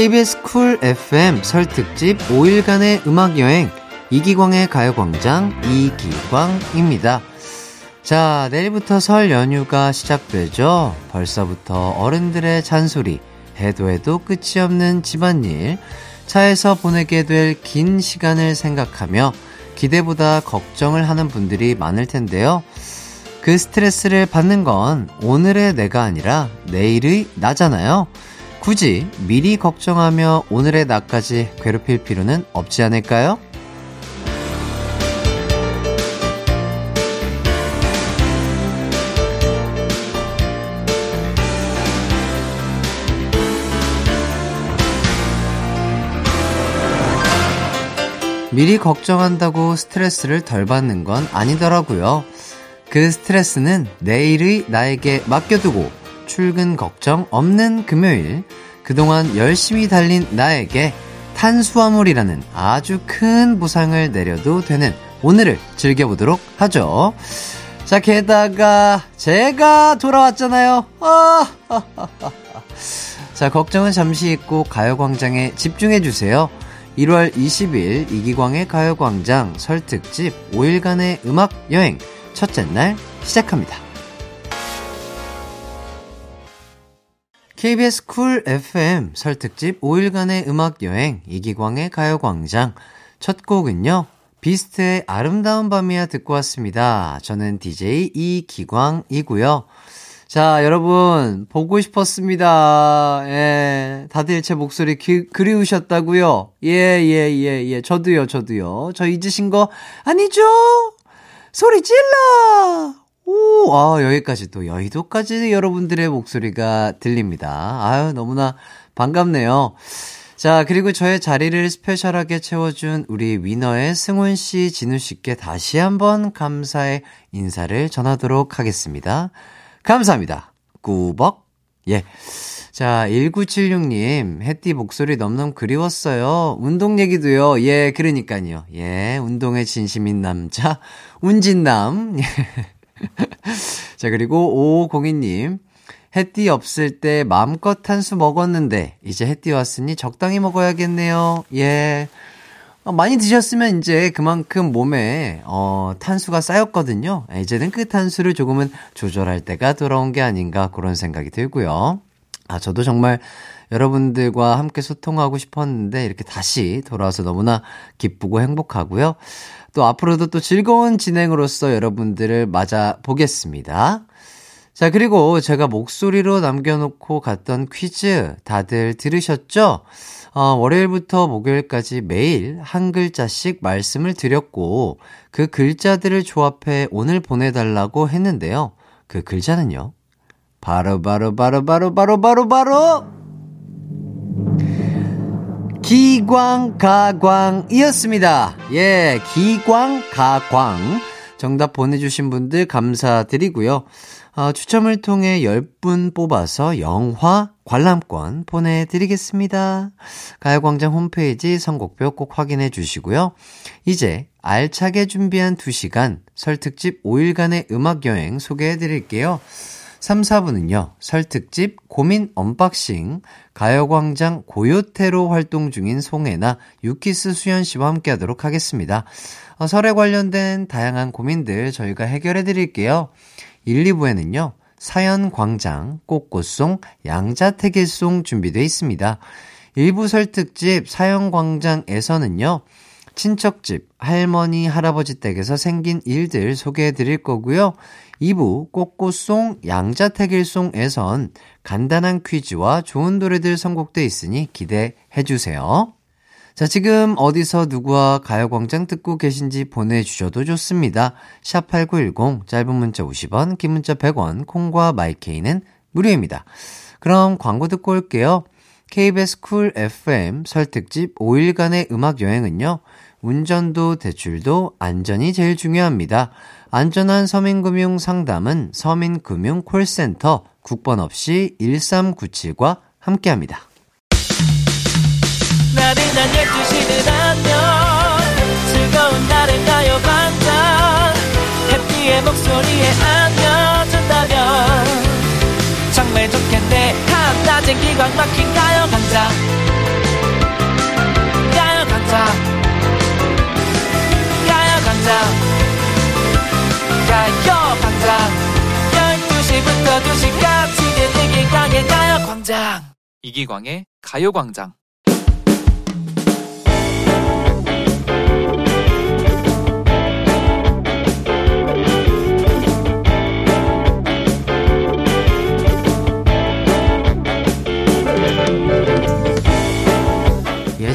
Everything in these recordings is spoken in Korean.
KBS 쿨 FM 설 특집 5일간의 음악 여행 이기광의 가요광장 이기광입니다. 자, 내일부터 설 연휴가 시작되죠. 벌써부터 어른들의 잔소리, 해도 해도 끝이 없는 집안일, 차에서 보내게 될 긴 시간을 생각하며 기대보다 걱정을 하는 분들이 많을 텐데요. 그 스트레스를 받는 건 오늘의 내가 아니라 내일의 나잖아요. 굳이 미리 걱정하며 오늘의 나까지 괴롭힐 필요는 없지 않을까요? 미리 걱정한다고 스트레스를 덜 받는 건 아니더라고요. 그 스트레스는 내일의 나에게 맡겨두고 출근 걱정 없는 금요일, 그동안 열심히 달린 나에게 탄수화물이라는 아주 큰 보상을 내려도 되는 오늘을 즐겨보도록 하죠. 자, 게다가 제가 돌아왔잖아요. 아, 자, 걱정은 잠시 잊고 가요광장에 집중해주세요. 1월 20일 이기광의 가요광장 설 특집 5일간의 음악 여행 첫째 날 시작합니다. KBS 쿨 FM 설 특집 5일간의 음악 여행 이기광의 가요광장 첫 곡은요. 비스트의 아름다운 밤이야 듣고 왔습니다. 저는 DJ 이기광이고요. 자, 여러분, 보고 싶었습니다. 예, 다들 제 목소리 기, 그리우셨다고요? 예, 예, 예, 예. 저도요, 저도요. 저 잊으신 거 아니죠? 소리 질러! 오, 아, 여기까지 또 여의도까지 여러분들의 목소리가 들립니다. 아유, 너무나 반갑네요. 자, 그리고 저의 자리를 스페셜하게 채워준 우리 위너의 승훈 씨, 진우 씨께 다시 한번 감사의 인사를 전하도록 하겠습니다. 감사합니다. 꾸벅. 예. 자, 1976님, 햇띠 목소리 넘넘 그리웠어요. 운동 얘기도요. 예, 그러니까요. 예, 운동에 진심인 남자, 운진남. 예. 자, 그리고 5502님, 햇띠 없을 때 마음껏 탄수 먹었는데, 이제 햇띠 왔으니 적당히 먹어야겠네요. 예. 어, 많이 드셨으면 이제 그만큼 몸에 어, 탄수가 쌓였거든요. 이제는 그 탄수를 조금은 조절할 때가 돌아온 게 아닌가 그런 생각이 들고요. 아, 저도 정말 여러분들과 함께 소통하고 싶었는데 이렇게 다시 돌아와서 너무나 기쁘고 행복하고요. 또 앞으로도 또 즐거운 진행으로서 여러분들을 맞아 보겠습니다. 자, 그리고 제가 목소리로 남겨놓고 갔던 퀴즈 다들 들으셨죠? 어, 월요일부터 목요일까지 매일 한 글자씩 말씀을 드렸고, 그 글자들을 조합해 오늘 보내달라고 했는데요. 그 글자는요. 바로, 바로, 바로, 바로, 바로, 바로, 바로! 기광, 가광이었습니다. 예, 기광, 가광. 정답 보내주신 분들 감사드리고요. 어, 추첨을 통해 10분 뽑아서 영화 관람권 보내드리겠습니다. 가요광장 홈페이지 선곡표 꼭 확인해 주시고요. 이제 알차게 준비한 2시간 설특집 5일간의 음악여행 소개해 드릴게요. 3, 4분은요, 설특집 고민 unboxing, 가요광장 고요태로 활동 중인 송혜나 유키스 수현 씨와 함께 하도록 하겠습니다. 어, 설에 관련된 다양한 고민들 저희가 해결해 드릴게요. 1, 2부에는요, 사연 광장, 꽃꽃송, 양자택일송 준비되어 있습니다. 일부 설특집 사연 광장에서는요, 친척집, 할머니, 할아버지 댁에서 생긴 일들 소개해 드릴 거고요. 2부 꽃꽃송, 양자택일송에선 간단한 퀴즈와 좋은 노래들 선곡돼 있으니 기대해 주세요. 자, 지금 어디서 누구와 가요광장 듣고 계신지 보내주셔도 좋습니다. 샵8910, 짧은 문자 50원, 긴 문자 100원, 콩과 마이케이는 무료입니다. 그럼 광고 듣고 올게요. KBS 쿨 FM 설특집 5일간의 음악 여행은요, 운전도 대출도 안전이 제일 중요합니다. 안전한 서민금융 상담은 서민금융 콜센터 국번 없이 1397과 함께 합니다. 나른한 12시는 안녕 즐거운 날을 가요 반짝 해피의 목소리에 안겨준다면 정말 좋겠네 한낮엔 기광 막힌 가요 반짝 가요광장 가요광장. 가요 광장 12시부터 2시까지 이기광의 가요 광장. 이기광의 가요 광장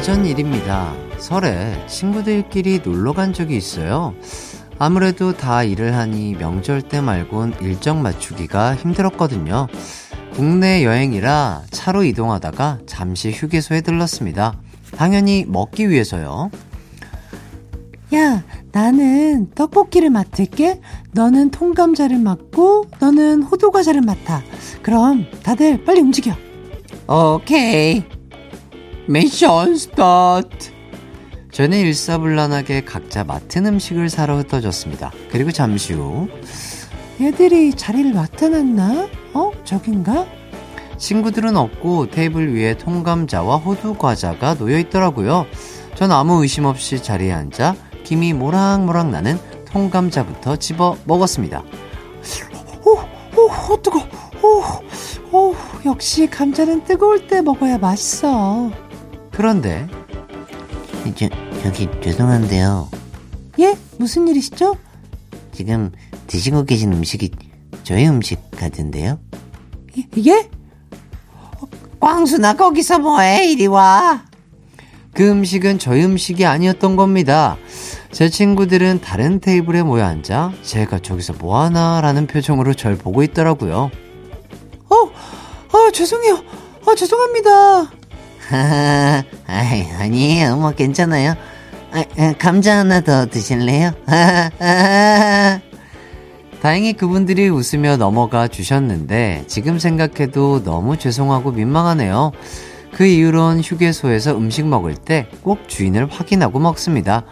예전 일입니다. 설에 친구들끼리 놀러 간 적이 있어요. 아무래도 다 일을 하니 명절 때 말곤 일정 맞추기가 힘들었거든요. 국내 여행이라 차로 이동하다가 잠시 휴게소에 들렀습니다. 당연히 먹기 위해서요. 야, 나는 떡볶이를 맡을게. 너는 통감자를 맡고, 너는 호두과자를 맡아. 그럼 다들 빨리 움직여. 오케이. 미션 스타트. 저는 일사불란하게 각자 맡은 음식을 사러 흩어졌습니다. 그리고 잠시 후 얘들이 자리를 맡아놨나? 어? 저긴가? 친구들은 없고 테이블 위에 통감자와 호두 과자가 놓여 있더라고요. 전 아무 의심 없이 자리에 앉아 김이 모락모락 나는 통감자부터 집어 먹었습니다. 오, 오, 오, 뜨거. 오, 오, 역시 감자는 뜨거울 때 먹어야 맛있어. 그런데 저, 저기 죄송한데요. 예? 무슨 일이시죠? 지금 드시고 계신 음식이 저희 음식 같은데요? 예? 예? 광수나 거기서 뭐해? 이리 와. 그 음식은 저희 음식이 아니었던 겁니다. 제 친구들은 다른 테이블에 모여 앉아 제가 저기서 뭐하나라는 표정으로 절 보고 있더라고요. 어, 아, 죄송해요. 아, 죄송합니다. 아이, 아니에요. 뭐 괜찮아요. 아, 아, 감자 하나 더 드실래요? 다행히 그분들이 웃으며 넘어가 주셨는데 지금 생각해도 너무 죄송하고 민망하네요. 그 이후론 휴게소에서 음식 먹을 때 꼭 주인을 확인하고 먹습니다.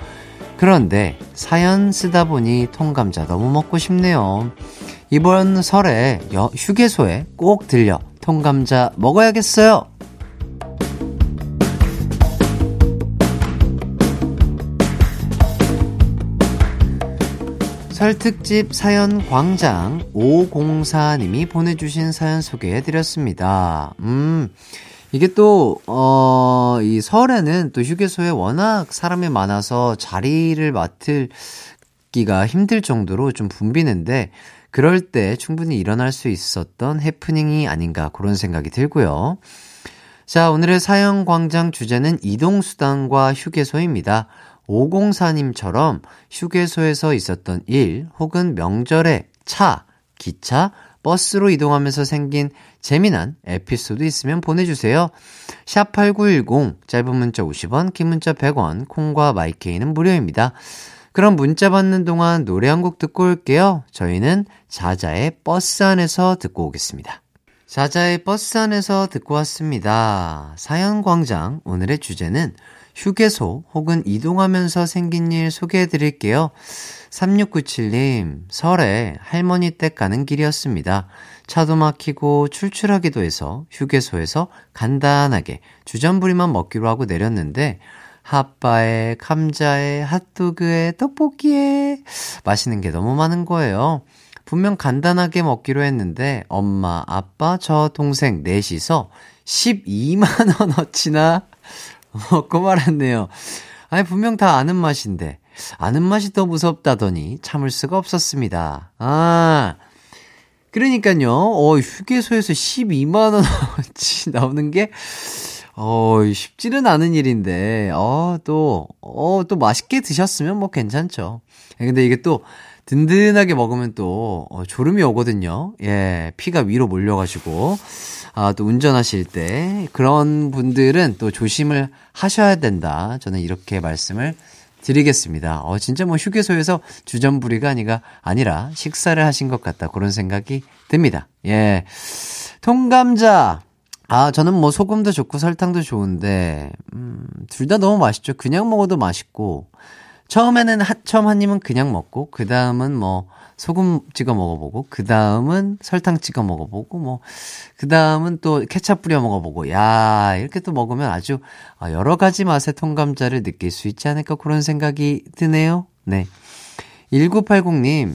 그런데 사연 쓰다 보니 통감자 너무 먹고 싶네요. 이번 설에 여, 휴게소에 꼭 들려 통감자 먹어야겠어요. 설 특집 사연 광장 504님이 보내주신 사연 소개해드렸습니다. 음, 이게 또, 어, 이 설에는 또 휴게소에 워낙 사람이 많아서 자리를 맡을기가 힘들 정도로 좀 붐비는데, 그럴 때 충분히 일어날 수 있었던 해프닝이 아닌가 그런 생각이 들고요. 자, 오늘의 사연 광장 주제는 이동수단과 휴게소입니다. 504님처럼 휴게소에서 있었던 일 혹은 명절에 차, 기차, 버스로 이동하면서 생긴 재미난 에피소드 있으면 보내주세요. 샵 8910, 짧은 문자 50원, 긴 문자 100원, 콩과 마이케이는 무료입니다. 그럼 문자 받는 동안 노래 한 곡 듣고 올게요. 저희는 자자의 버스 안에서 듣고 오겠습니다. 자자의 버스 안에서 듣고 왔습니다. 사연광장, 오늘의 주제는 휴게소 혹은 이동하면서 생긴 일 소개해 드릴게요. 3697님, 설에 할머니 댁 가는 길이었습니다. 차도 막히고 출출하기도 해서 휴게소에서 간단하게 주전부리만 먹기로 하고 내렸는데, 핫바에, 감자에, 핫도그에, 떡볶이에, 맛있는 게 너무 많은 거예요. 분명 간단하게 먹기로 했는데, 엄마, 아빠, 저 동생 넷이서 12만원어치나 먹고 말았네요. 아니, 분명 다 아는 맛인데, 아는 맛이 더 무섭다더니 참을 수가 없었습니다. 아, 그러니까요, 어, 휴게소에서 12만원어치 나오는 게, 어, 쉽지는 않은 일인데, 어, 또, 어, 또 맛있게 드셨으면 뭐 괜찮죠. 근데 이게 또, 든든하게 먹으면 또, 어, 졸음이 오거든요. 예, 피가 위로 몰려가지고. 아, 또 운전하실 때 그런 분들은 또 조심을 하셔야 된다. 저는 이렇게 말씀을 드리겠습니다. 어, 진짜 뭐 휴게소에서 주전부리가 아니가 아니라 식사를 하신 것 같다. 그런 생각이 듭니다. 예. 통감자. 아, 저는 뭐 소금도 좋고 설탕도 좋은데, 음, 둘 다 너무 맛있죠. 그냥 먹어도 맛있고, 처음에는 하, 처음 한 입은 그냥 먹고, 그 다음은 뭐, 소금 찍어 먹어보고, 그 다음은 설탕 찍어 먹어보고, 뭐, 그 다음은 또 케찹 뿌려 먹어보고, 야 이렇게 또 먹으면 아주 아, 여러 가지 맛의 통감자를 느낄 수 있지 않을까 그런 생각이 드네요. 네. 1980님,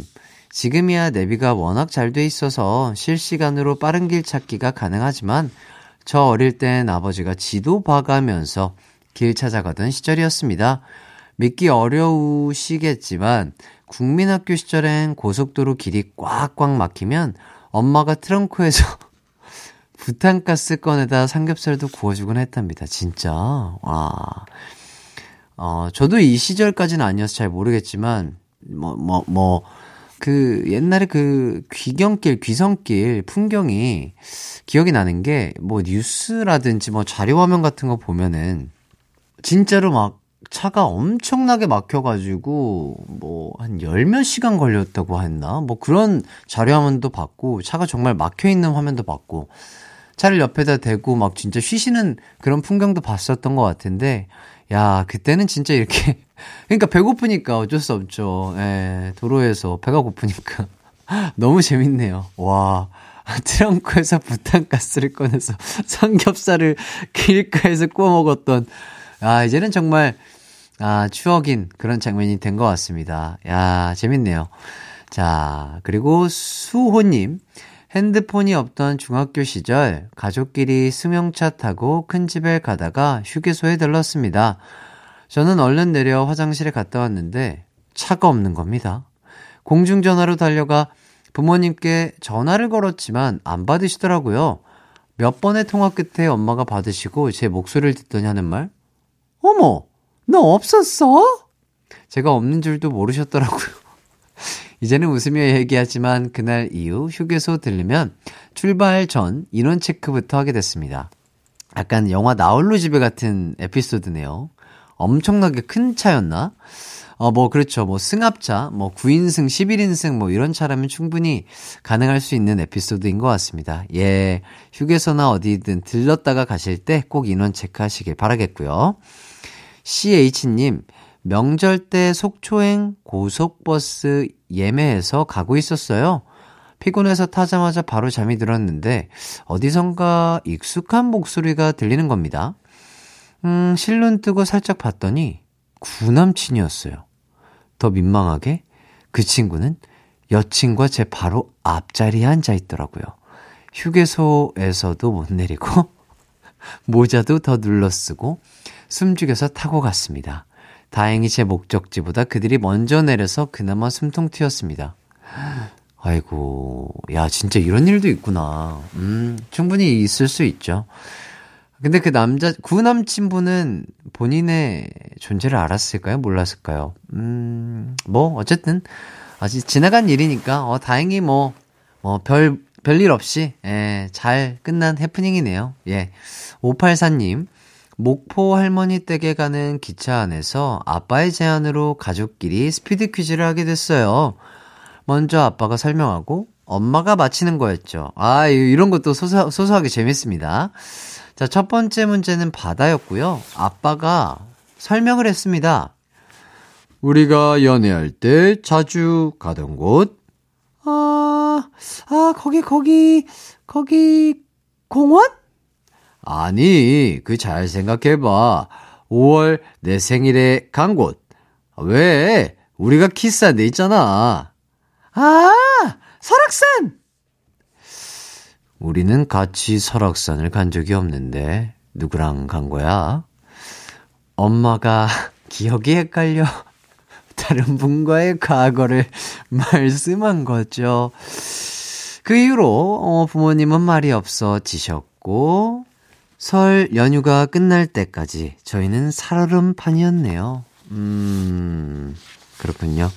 지금이야 내비가 워낙 잘 돼 있어서 실시간으로 빠른 길 찾기가 가능하지만, 저 어릴 땐 아버지가 지도 봐가면서 길 찾아가던 시절이었습니다. 믿기 어려우시겠지만, 국민학교 시절엔 고속도로 길이 꽉꽉 막히면 엄마가 트렁크에서 부탄가스 꺼내다 삼겹살도 구워주곤 했답니다. 진짜. 와. 어, 저도 이 시절까지는 아니어서 잘 모르겠지만, 뭐, 뭐, 뭐, 그 옛날에 그 귀경길, 귀성길 풍경이 기억이 나는 게 뭐 뉴스라든지 뭐 자료 화면 같은 거 보면은 진짜로 막 차가 엄청나게 막혀가지고, 뭐, 한 열 몇 시간 걸렸다고 했나? 뭐 그런 자료 화면도 봤고, 차가 정말 막혀있는 화면도 봤고, 차를 옆에다 대고 막 진짜 쉬시는 그런 풍경도 봤었던 것 같은데, 야, 그때는 진짜 이렇게, 그러니까 배고프니까 어쩔 수 없죠. 예, 도로에서 배가 고프니까. 너무 재밌네요. 와. 트렁크에서 부탄가스를 꺼내서 삼겹살을 길가에서 구워 먹었던 아, 이제는 정말, 아, 추억인 그런 장면이 된 것 같습니다. 야, 재밌네요. 자, 그리고 수호님. 핸드폰이 없던 중학교 시절 가족끼리 승용차 타고 큰 집에 가다가 휴게소에 들렀습니다. 저는 얼른 내려 화장실에 갔다 왔는데 차가 없는 겁니다. 공중전화로 달려가 부모님께 전화를 걸었지만 안 받으시더라고요. 몇 번의 통화 끝에 엄마가 받으시고 제 목소리를 듣더니 하는 말, 어머, 너 없었어? 제가 없는 줄도 모르셨더라고요. 이제는 웃으며 얘기하지만 그날 이후 휴게소 들르면 출발 전 인원 체크부터 하게 됐습니다. 약간 영화 나홀로 집에 같은 에피소드네요. 엄청나게 큰 차였나? 어, 뭐, 그렇죠. 뭐, 승합차, 뭐, 9인승, 11인승, 뭐, 이런 차라면 충분히 가능할 수 있는 에피소드인 것 같습니다. 예. 휴게소나 어디든 들렀다가 가실 때 꼭 인원 체크하시길 바라겠고요. CH님, 명절 때 속초행 고속버스 예매해서 가고 있었어요. 피곤해서 타자마자 바로 잠이 들었는데, 어디선가 익숙한 목소리가 들리는 겁니다. 음, 실눈 뜨고 살짝 봤더니, 구남친이었어요. 더 민망하게, 그 친구는 여친과 제 바로 앞자리에 앉아 있더라고요. 휴게소에서도 못 내리고, 모자도 더 눌러 쓰고, 숨죽여서 타고 갔습니다. 다행히 제 목적지보다 그들이 먼저 내려서 그나마 숨통 튀었습니다. 아이고, 야, 진짜 이런 일도 있구나. 음, 충분히 있을 수 있죠. 근데 그 남자, 구남친분은 본인의 존재를 알았을까요? 몰랐을까요? 음, 뭐, 어쨌든, 아직 지나간 일이니까, 어, 다행히 뭐, 뭐, 별, 별일 없이, 예, 잘 끝난 해프닝이네요. 예. 584님, 목포 할머니 댁에 가는 기차 안에서 아빠의 제안으로 가족끼리 스피드 퀴즈를 하게 됐어요. 먼저 아빠가 설명하고 엄마가 맞히는 거였죠. 아, 이런 것도 소소, 소소하게 재밌습니다. 자, 첫 번째 문제는 바다였고요. 아빠가 설명을 했습니다. 우리가 연애할 때 자주 가던 곳. 아, 아, 거기, 거기, 거기, 공원? 아니, 그 잘 생각해봐. 5월 내 생일에 간 곳. 왜? 우리가 키스한 데 있잖아. 아, 설악산! 우리는 같이 설악산을 간 적이 없는데, 누구랑 간 거야? 엄마가 기억이 헷갈려 다른 분과의 과거를 말씀한 거죠. 그 이후로 어, 부모님은 말이 없어지셨고, 설 연휴가 끝날 때까지 저희는 살얼음판이었네요. 음, 그렇군요.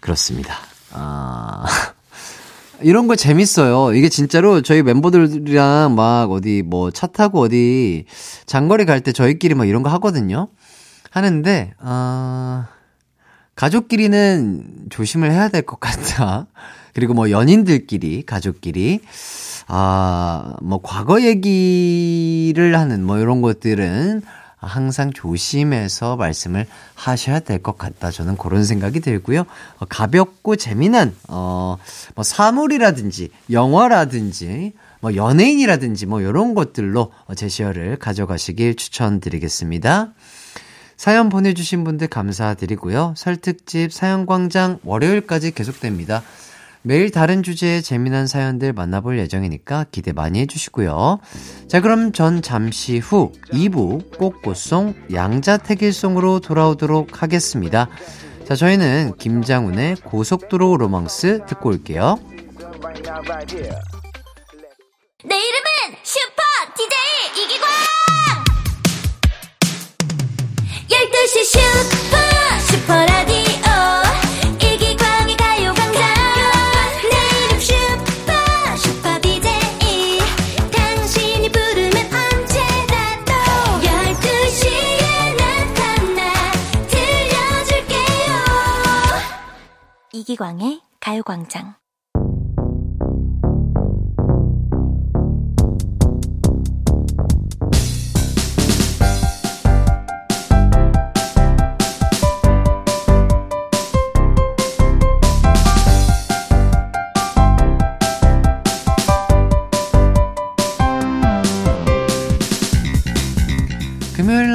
그렇습니다. 아, 이런 거 재밌어요. 이게 진짜로 저희 멤버들이랑 막 어디 뭐 차 타고 어디 장거리 갈 때 저희끼리 막 이런 거 하거든요. 하는데, 아, 가족끼리는 조심을 해야 될 것 같다. 그리고 뭐 연인들끼리, 가족끼리. 아, 뭐, 과거 얘기를 하는 뭐 이런 것들은, 항상 조심해서 말씀을 하셔야 될 것 같다. 저는 그런 생각이 들고요. 어, 가볍고 재미난, 어, 뭐 사물이라든지, 영화라든지, 뭐 연예인이라든지 뭐 이런 것들로 제시어를 가져가시길 추천드리겠습니다. 사연 보내주신 분들 감사드리고요. 설특집 사연광장 월요일까지 계속됩니다. 매일 다른 주제의 재미난 사연들 만나볼 예정이니까 기대 많이 해주시고요. 자, 그럼 전 잠시 후 2부 꽃꽃송 양자택일송으로 돌아오도록 하겠습니다. 자, 저희는 김장훈의 고속도로 로망스 듣고 올게요. 내 이름은 슈퍼 DJ 이기광 12시 슈 이기광의 가요광장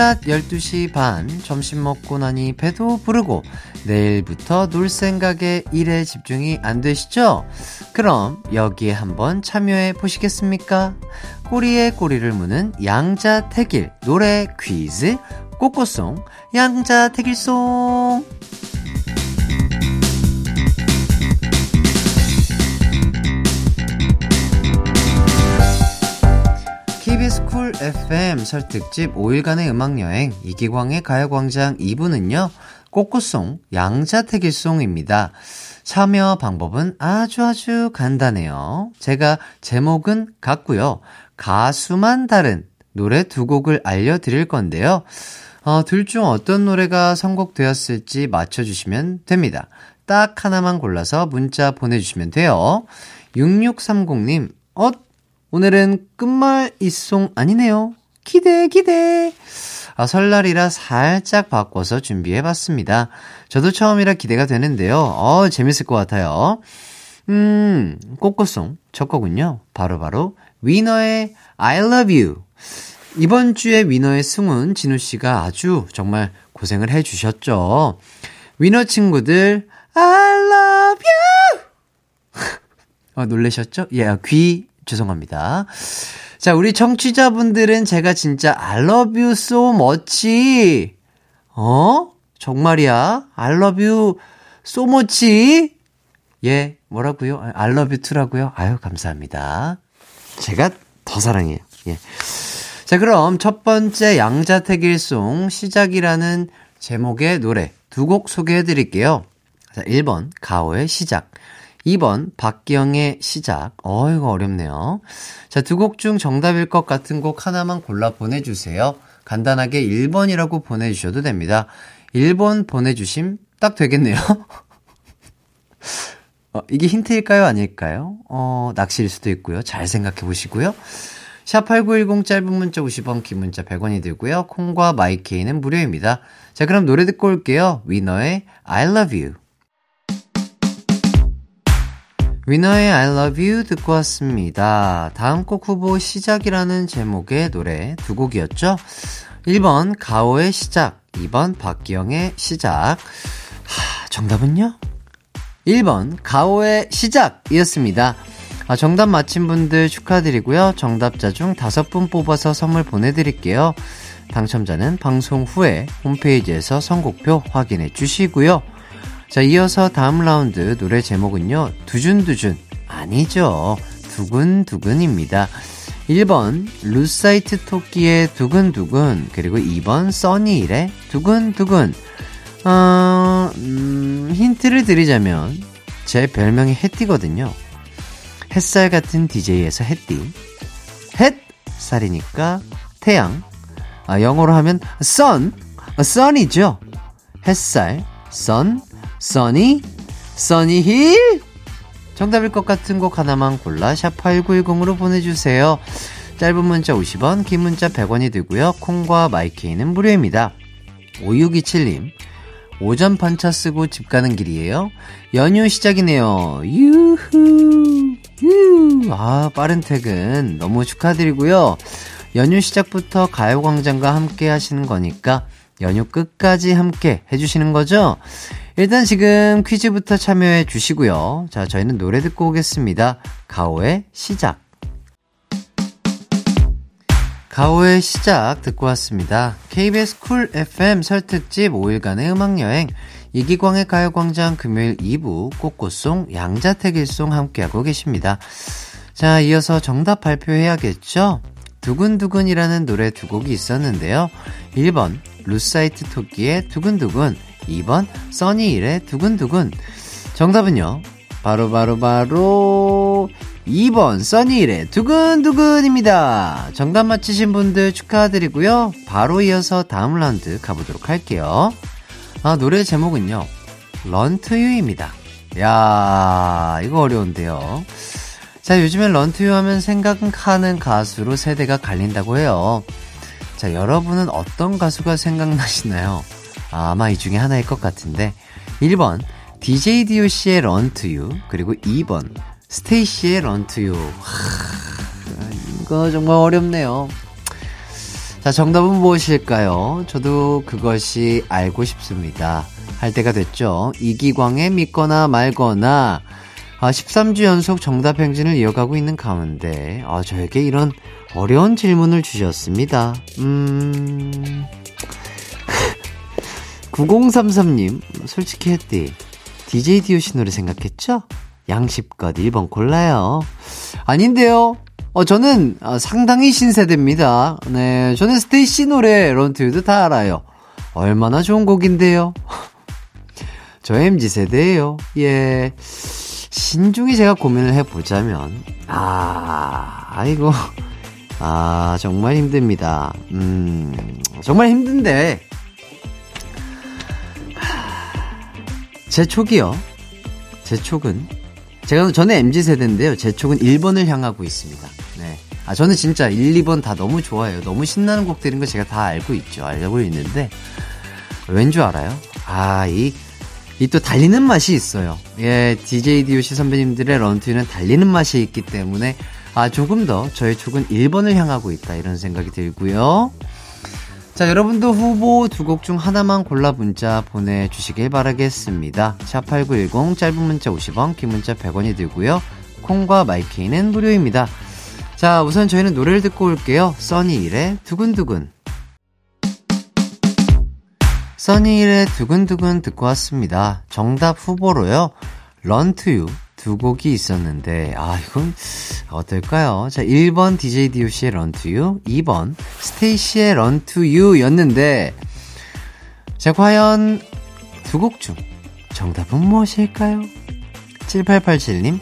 낮 12시 반 점심 먹고 나니 배도 부르고 내일부터 놀 생각에 일에 집중이 안 되시죠? 그럼 여기에 한번 참여해 보시겠습니까? 꼬리에 꼬리를 무는 양자택일 노래 퀴즈 꼬꼬송 양자택일송 FM 설특집 5일간의 음악여행 이기광의 가요광장 2부는요. 꽃꽃송 양자택일송입니다. 참여 방법은 아주 아주 간단해요. 제가 제목은 같고요. 가수만 다른 노래 두 곡을 알려드릴 건데요. 어, 둘 중 어떤 노래가 선곡되었을지 맞춰주시면 됩니다. 딱 하나만 골라서 문자 보내주시면 돼요. 6630님, 어, 오늘은 끝말 이송 아니네요. 기대, 기대. 아, 설날이라 살짝 바꿔서 준비해봤습니다. 저도 처음이라 기대가 되는데요. 어, 재밌을 것 같아요. 음, 꽃꽃송 첫 거군요. 바로 바로 위너의 I love you. 이번 주에 위너의 승훈, 진우 씨가 아주 정말 고생을 해주셨죠. 위너 친구들, I love you! 어, 놀라셨죠? 예, 귀 죄송합니다. 자, 우리 청취자분들은 제가 진짜 I love you so much. 어? 정말이야? I love you so much. 예, 뭐라고요? I love you too라고요? 아유, 감사합니다. 제가 더 사랑해요. 예. 자, 그럼 첫 번째 양자택일송 시작이라는 제목의 노래 두 곡 소개해 드릴게요. 자, 1번 가오의 시작. 2번 박기영의 시작. 어, 이거 어렵네요. 자, 두 곡 중 정답일 것 같은 곡 하나만 골라 보내주세요. 간단하게 1번이라고 보내주셔도 됩니다. 1번 보내주심 딱 되겠네요. 어, 이게 힌트일까요? 아닐까요? 어, 낚시일 수도 있고요. 잘 생각해 보시고요. 샵8910 짧은 문자 50원, 긴 문자 100원이 들고요. 콩과 마이케이는 무료입니다. 자, 그럼 노래 듣고 올게요. 위너의 I love you. 위너의 I love you 듣고 왔습니다. 다음 곡 후보 시작이라는 제목의 노래 두 곡이었죠. 1번 가오의 시작, 2번 박기영의 시작. 하, 정답은요? 1번 가오의 시작이었습니다. 아, 정답 맞힌 분들 축하드리고요. 정답자 중 다섯 분 뽑아서 선물 보내드릴게요. 당첨자는 방송 후에 홈페이지에서 선곡표 확인해 주시고요. 자, 이어서 다음 라운드 노래 제목은요, 두준두준. 아니죠. 두근두근입니다. 1번, 루사이트 토끼의 두근두근, 그리고 2번, 써니힐의 두근두근. 어, 음, 힌트를 드리자면, 제 별명이 햇띠거든요. 햇살 같은 DJ에서 햇띠. 햇살이니까 태양. 아, 영어로 하면 sun, sun이죠. 햇살, sun, 써니, 써니힐? 정답일 것 같은 곡 하나만 골라 샵8910으로 보내주세요. 짧은 문자 50원, 긴 문자 100원이 들고요. 콩과 마이케이는 무료입니다. 5627님, 오전 반차 쓰고 집 가는 길이에요. 연휴 시작이네요. 유후, 유. 아, 빠른 퇴근. 너무 축하드리고요. 연휴 시작부터 가요광장과 함께 하시는 거니까 연휴 끝까지 함께 해주시는 거죠? 일단 지금 퀴즈부터 참여해 주시고요. 자, 저희는 노래 듣고 오겠습니다. 가오의 시작. 가오의 시작 듣고 왔습니다. KBS 쿨 FM 설 특집 5일간의 음악여행 이기광의 가요광장 금요일 2부 꽃꽃송 양자택일송 함께하고 계십니다. 자, 이어서 정답 발표해야겠죠? 두근두근이라는 노래 두 곡이 있었는데요. 1번 루사이트 토끼의 두근두근 2번 써니힐의 두근두근 정답은요. 바로 바로 바로 2번 써니힐의 두근두근입니다. 정답 맞히신 분들 축하드리고요. 바로 이어서 다음 라운드 가보도록 할게요. 아, 노래 제목은요. Run to You입니다. 야 이거 어려운데요. 자, 요즘엔 런투유 하면 생각하는 가수로 세대가 갈린다고 해요. 자, 여러분은 어떤 가수가 생각나시나요? 아, 아마 이 중에 하나일 것 같은데. 1번, DJ DOC의 Run to You. 그리고 2번, 스테이시의 Run to You. 하, 이거 정말 어렵네요. 자, 정답은 무엇일까요? 저도 그것이 알고 싶습니다. 할 때가 됐죠. 이기광의 믿거나 말거나. 아, 13주 연속 정답 행진을 이어가고 있는 가운데, 아, 저에게 이런 어려운 질문을 주셨습니다. 음. 9033님, 솔직히 했디. DJ 디오시 노래 생각했죠? 양십껏 1번 골라요. 아닌데요. 어, 저는 어, 상당히 신세대입니다. 네, 저는 스테이시 노래 런투유도 다 알아요. 얼마나 좋은 곡인데요. 저 MZ 세대예요. 예. 신중히 제가 고민을 해보자면, 아, 아이고, 아, 정말 힘듭니다. 음, 정말 힘든데, 제 촉이요. 제 촉은, 제가, 저는 MZ세대인데요. 제 촉은 1번을 향하고 있습니다. 네. 아, 저는 진짜 1, 2번 다 너무 좋아해요. 너무 신나는 곡들인 거 제가 다 알고 있죠. 알고 있는데, 왠 줄 알아요? 아, 이, 이 또 달리는 맛이 있어요. 예, DJ DOC 선배님들의 런투는 달리는 맛이 있기 때문에, 아, 조금 더 저의 촉은 1번을 향하고 있다. 이런 생각이 들고요. 자, 여러분도 후보 두 곡 중 하나만 골라 문자 보내주시길 바라겠습니다. 샵8910 짧은 문자 50원, 긴 문자 100원이 들고요. 콩과 마이케이는 무료입니다. 자, 우선 저희는 노래를 듣고 올게요. 써니일의 두근두근. 써니일의 두근두근 듣고 왔습니다. 정답 후보로요. 런투유 두 곡이 있었는데, 아, 이건 어떨까요? 자, 1번 DJ DOC의 Run to You, 2번 스테이시의 Run to You 였는데, 자, 과연 두 곡 중 정답은 무엇일까요? 7887님,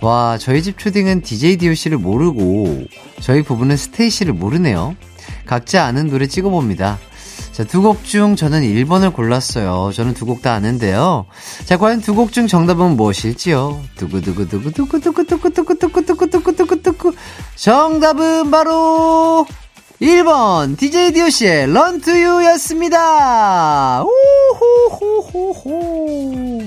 와, 저희 집 초딩은 DJ DOC를 모르고, 저희 부부는 스테이시를 모르네요. 각자 아는 노래 찍어봅니다. 자, 두 곡 중 저는 1번을 골랐어요. 저는 두 곡 다 아는데요. 자, 과연 두 곡 중 정답은 무엇일지요? 두구두구두구두구두구두구두구두구두구두구두구 정답은 바로 1번 DJ DOC의 Run to You 였습니다. 오호호호호.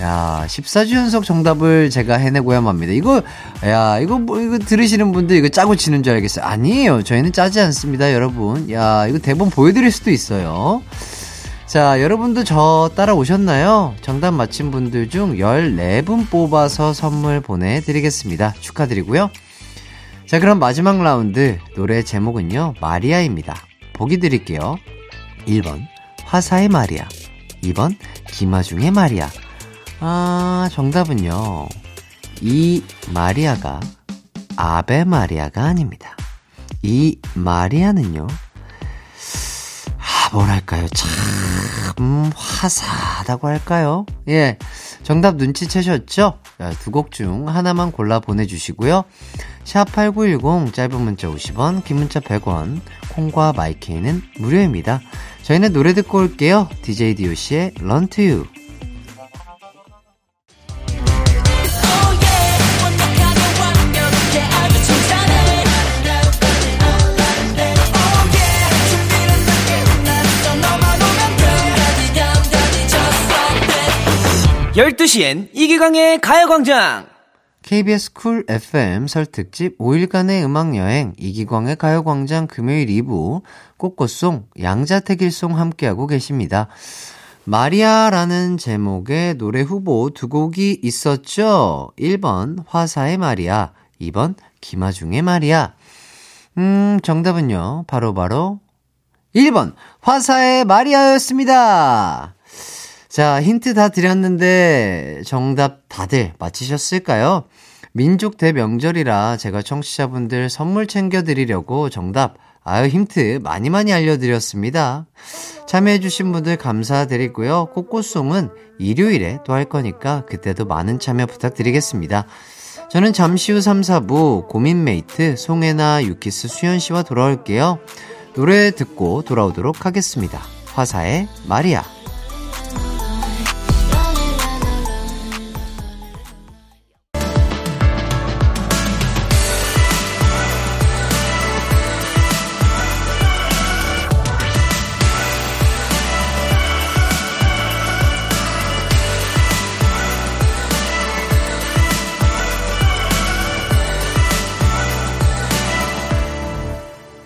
야, 14주 연속 정답을 제가 해내고야 맙니다. 이거, 야, 이거 뭐, 이거 들으시는 분들 이거 짜고 치는 줄 알겠어요. 아니에요. 저희는 짜지 않습니다, 여러분. 야, 이거 대본 보여드릴 수도 있어요. 자, 여러분도 저 따라오셨나요? 정답 맞힌 분들 중 14분 뽑아서 선물 보내드리겠습니다. 축하드리고요. 자, 그럼 마지막 라운드 노래 제목은요, 마리아입니다. 보기 드릴게요. 1번, 화사의 마리아. 2번, 김아중의 마리아. 아, 정답은요. 이 마리아가 아베 마리아가 아닙니다. 이 마리아는요. 아, 뭐랄까요. 참 화사하다고 할까요? 예. 정답 눈치채셨죠? 두 곡 중 하나만 골라 보내주시고요. 샵8910 짧은 문자 50원, 긴 문자 100원, 콩과 마이케이는 무료입니다. 저희는 노래 듣고 올게요. DJ DOC의 to You. 12시엔 이기광의 가요광장! KBS 쿨 FM 설 특집 5일간의 음악여행 이기광의 가요광장 금요일 2부 꽃꽃송 양자택일송 함께하고 계십니다. 마리아라는 제목의 노래 후보 두 곡이 있었죠. 1번 화사의 마리아, 2번 김아중의 마리아. 음, 정답은요. 바로바로 바로 1번 화사의 마리아였습니다. 자, 힌트 다 드렸는데 정답 다들 맞히셨을까요? 민족 대명절이라 제가 청취자분들 선물 챙겨드리려고 정답, 아유, 힌트 많이 많이 알려드렸습니다. 참여해주신 분들 감사드리고요. 꽃꽃송은 일요일에 또 할 거니까 그때도 많은 참여 부탁드리겠습니다. 저는 잠시 후 3, 4부 고민메이트 송혜나 유키스 수연씨와 돌아올게요. 노래 듣고 돌아오도록 하겠습니다. 화사의 마리아.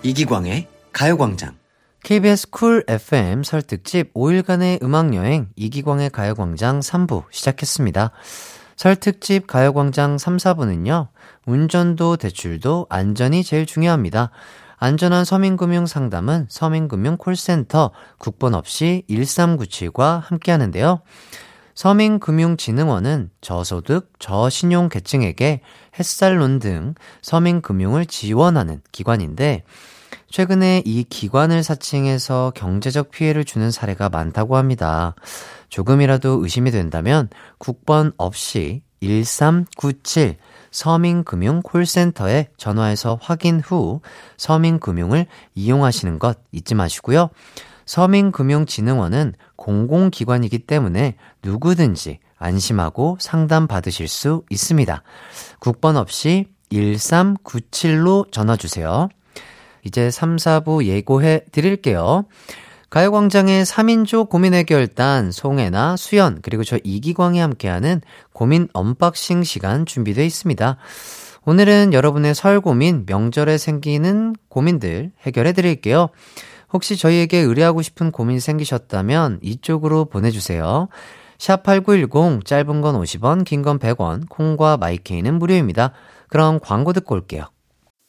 이기광의 가요광장. KBS 쿨 FM 설 특집 5일간의 음악여행 이기광의 가요광장 3부 시작했습니다. 설 특집 가요광장 3, 4부는요, 운전도 대출도 안전이 제일 중요합니다. 안전한 서민금융 상담은 서민금융 콜센터 국번 없이 1397과 함께 하는데요. 서민금융진흥원은 저소득, 저신용 계층에게 햇살론 등 서민금융을 지원하는 기관인데, 최근에 이 기관을 사칭해서 경제적 피해를 주는 사례가 많다고 합니다. 조금이라도 의심이 된다면 국번 없이 1397 서민금융 콜센터에 전화해서 확인 후 서민금융을 이용하시는 것 잊지 마시고요. 서민금융진흥원은 공공기관이기 때문에 누구든지 안심하고 상담 받으실 수 있습니다. 국번 없이 1397로 전화 주세요. 이제 3, 4부 예고해 드릴게요. 가요광장의 3인조 고민 해결단 송해나 수연 그리고 저 이기광이 함께하는 고민 unboxing 시간 준비되어 있습니다. 오늘은 여러분의 설 고민, 명절에 생기는 고민들 해결해 드릴게요. 혹시 저희에게 의뢰하고 싶은 고민 생기셨다면 이쪽으로 보내주세요. 샵8910 짧은 건 50원, 긴 건 100원, 콩과 마이케이는 무료입니다. 그럼 광고 듣고 올게요.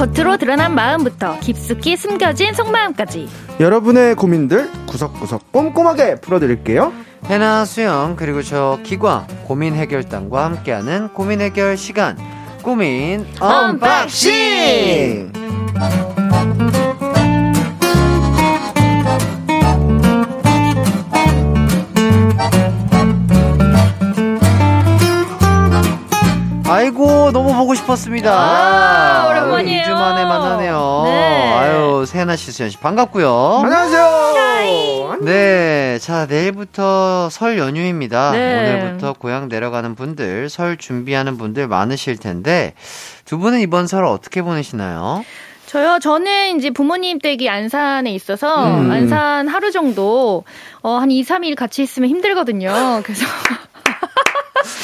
겉으로 드러난 마음부터 깊숙이 숨겨진 속마음까지. 여러분의 고민들 구석구석 꼼꼼하게 풀어드릴게요. 해나 수영 그리고 저 기광 고민 해결단과 함께하는 고민 해결 시간. 고민 unboxing! 아이고 너무 보고 싶었습니다. 아, 만이에요. 2주 만에 만나네요. 네. 아유 세나 씨, 수연 씨 반갑고요. 안녕하세요 네, 자 내일부터 설 연휴입니다. 네. 오늘부터 고향 내려가는 분들, 설 준비하는 분들 많으실 텐데 두 분은 이번 설 어떻게 보내시나요? 저요 저는 이제 부모님 댁이 안산에 있어서 음. 안산 하루 정도 어, 한 2, 3일 같이 있으면 힘들거든요. 그래서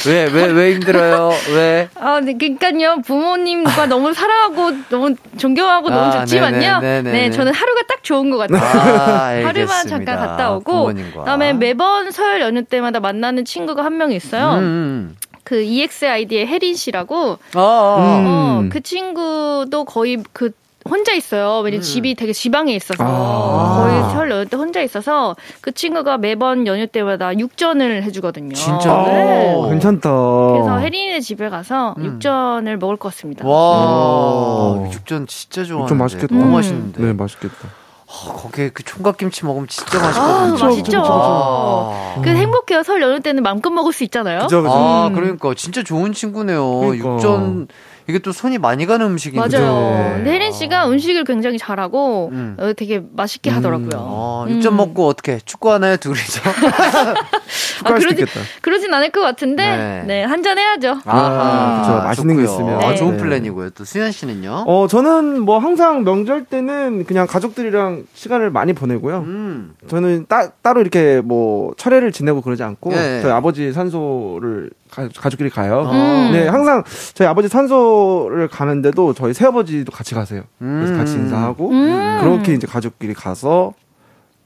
왜 왜 왜 힘들어요? 왜? 아, 네, 그러니까요. 부모님과 너무 사랑하고 너무 존경하고 아, 너무 좋지만요. 네네, 네네, 네, 저는 하루가 딱 좋은 것 같아요. 아, 하루만. 잠깐 갔다 오고 부모님과. 그다음에 매번 설 연휴 때마다 만나는 친구가 한 명 있어요. 음. 그 EXID의 혜린 씨라고 어, 어. 어, 음. 그 친구도 거의 그 혼자 있어요. 왜냐면 집이 되게 지방에 있어서 아. 거의 설 연휴 때 혼자 있어서 그 친구가 매번 연휴 때마다 육전을 해주거든요. 진짜로? 네. 어, 괜찮다 그래서 혜린이네 집에 가서 음. 육전을 먹을 것 같습니다. 와, 음. 육전 진짜 좋아하는데. 육전 맛있겠다. 너무 음. 맛있는데. 네 맛있겠다 어, 거기에 그 총각김치 먹으면 진짜 아, 맛있거든요. 맛있죠. 아. 그 행복해요. 설 연휴 때는 마음껏 먹을 수 있잖아요. 그죠, 그죠. 아, 음. 그러니까 진짜 좋은 친구네요. 그러니까. 육전 이게 또 손이 많이 가는 음식인데. 맞아요. 근데 혜린 씨가 음식을 굉장히 잘하고 음. 어, 되게 맛있게 하더라고요. 아, 육전 음. 먹고 어떻게 축구 하나요, 둘이서? 수 그러지-. 그러진 않을 것 같은데 네. 네, 한잔 해야죠. 아, 그쵸. 맛있는 게 좋고요. 있으면. 아, 네. 좋은 네. 플랜이고요. 또 수현 씨는요? 어, 저는 뭐 항상 명절 때는 그냥 가족들이랑 시간을 많이 보내고요. 음. 저는 따, 따로 이렇게 뭐 철회를 지내고 그러지 않고 예. 저희 아버지 산소를 가, 가족끼리 가요. 음. 네, 항상 저희 아버지 산소를 가는데도 저희 새아버지도 같이 가세요. 그래서 음. 같이 인사하고 음. 그렇게 이제 가족끼리 가서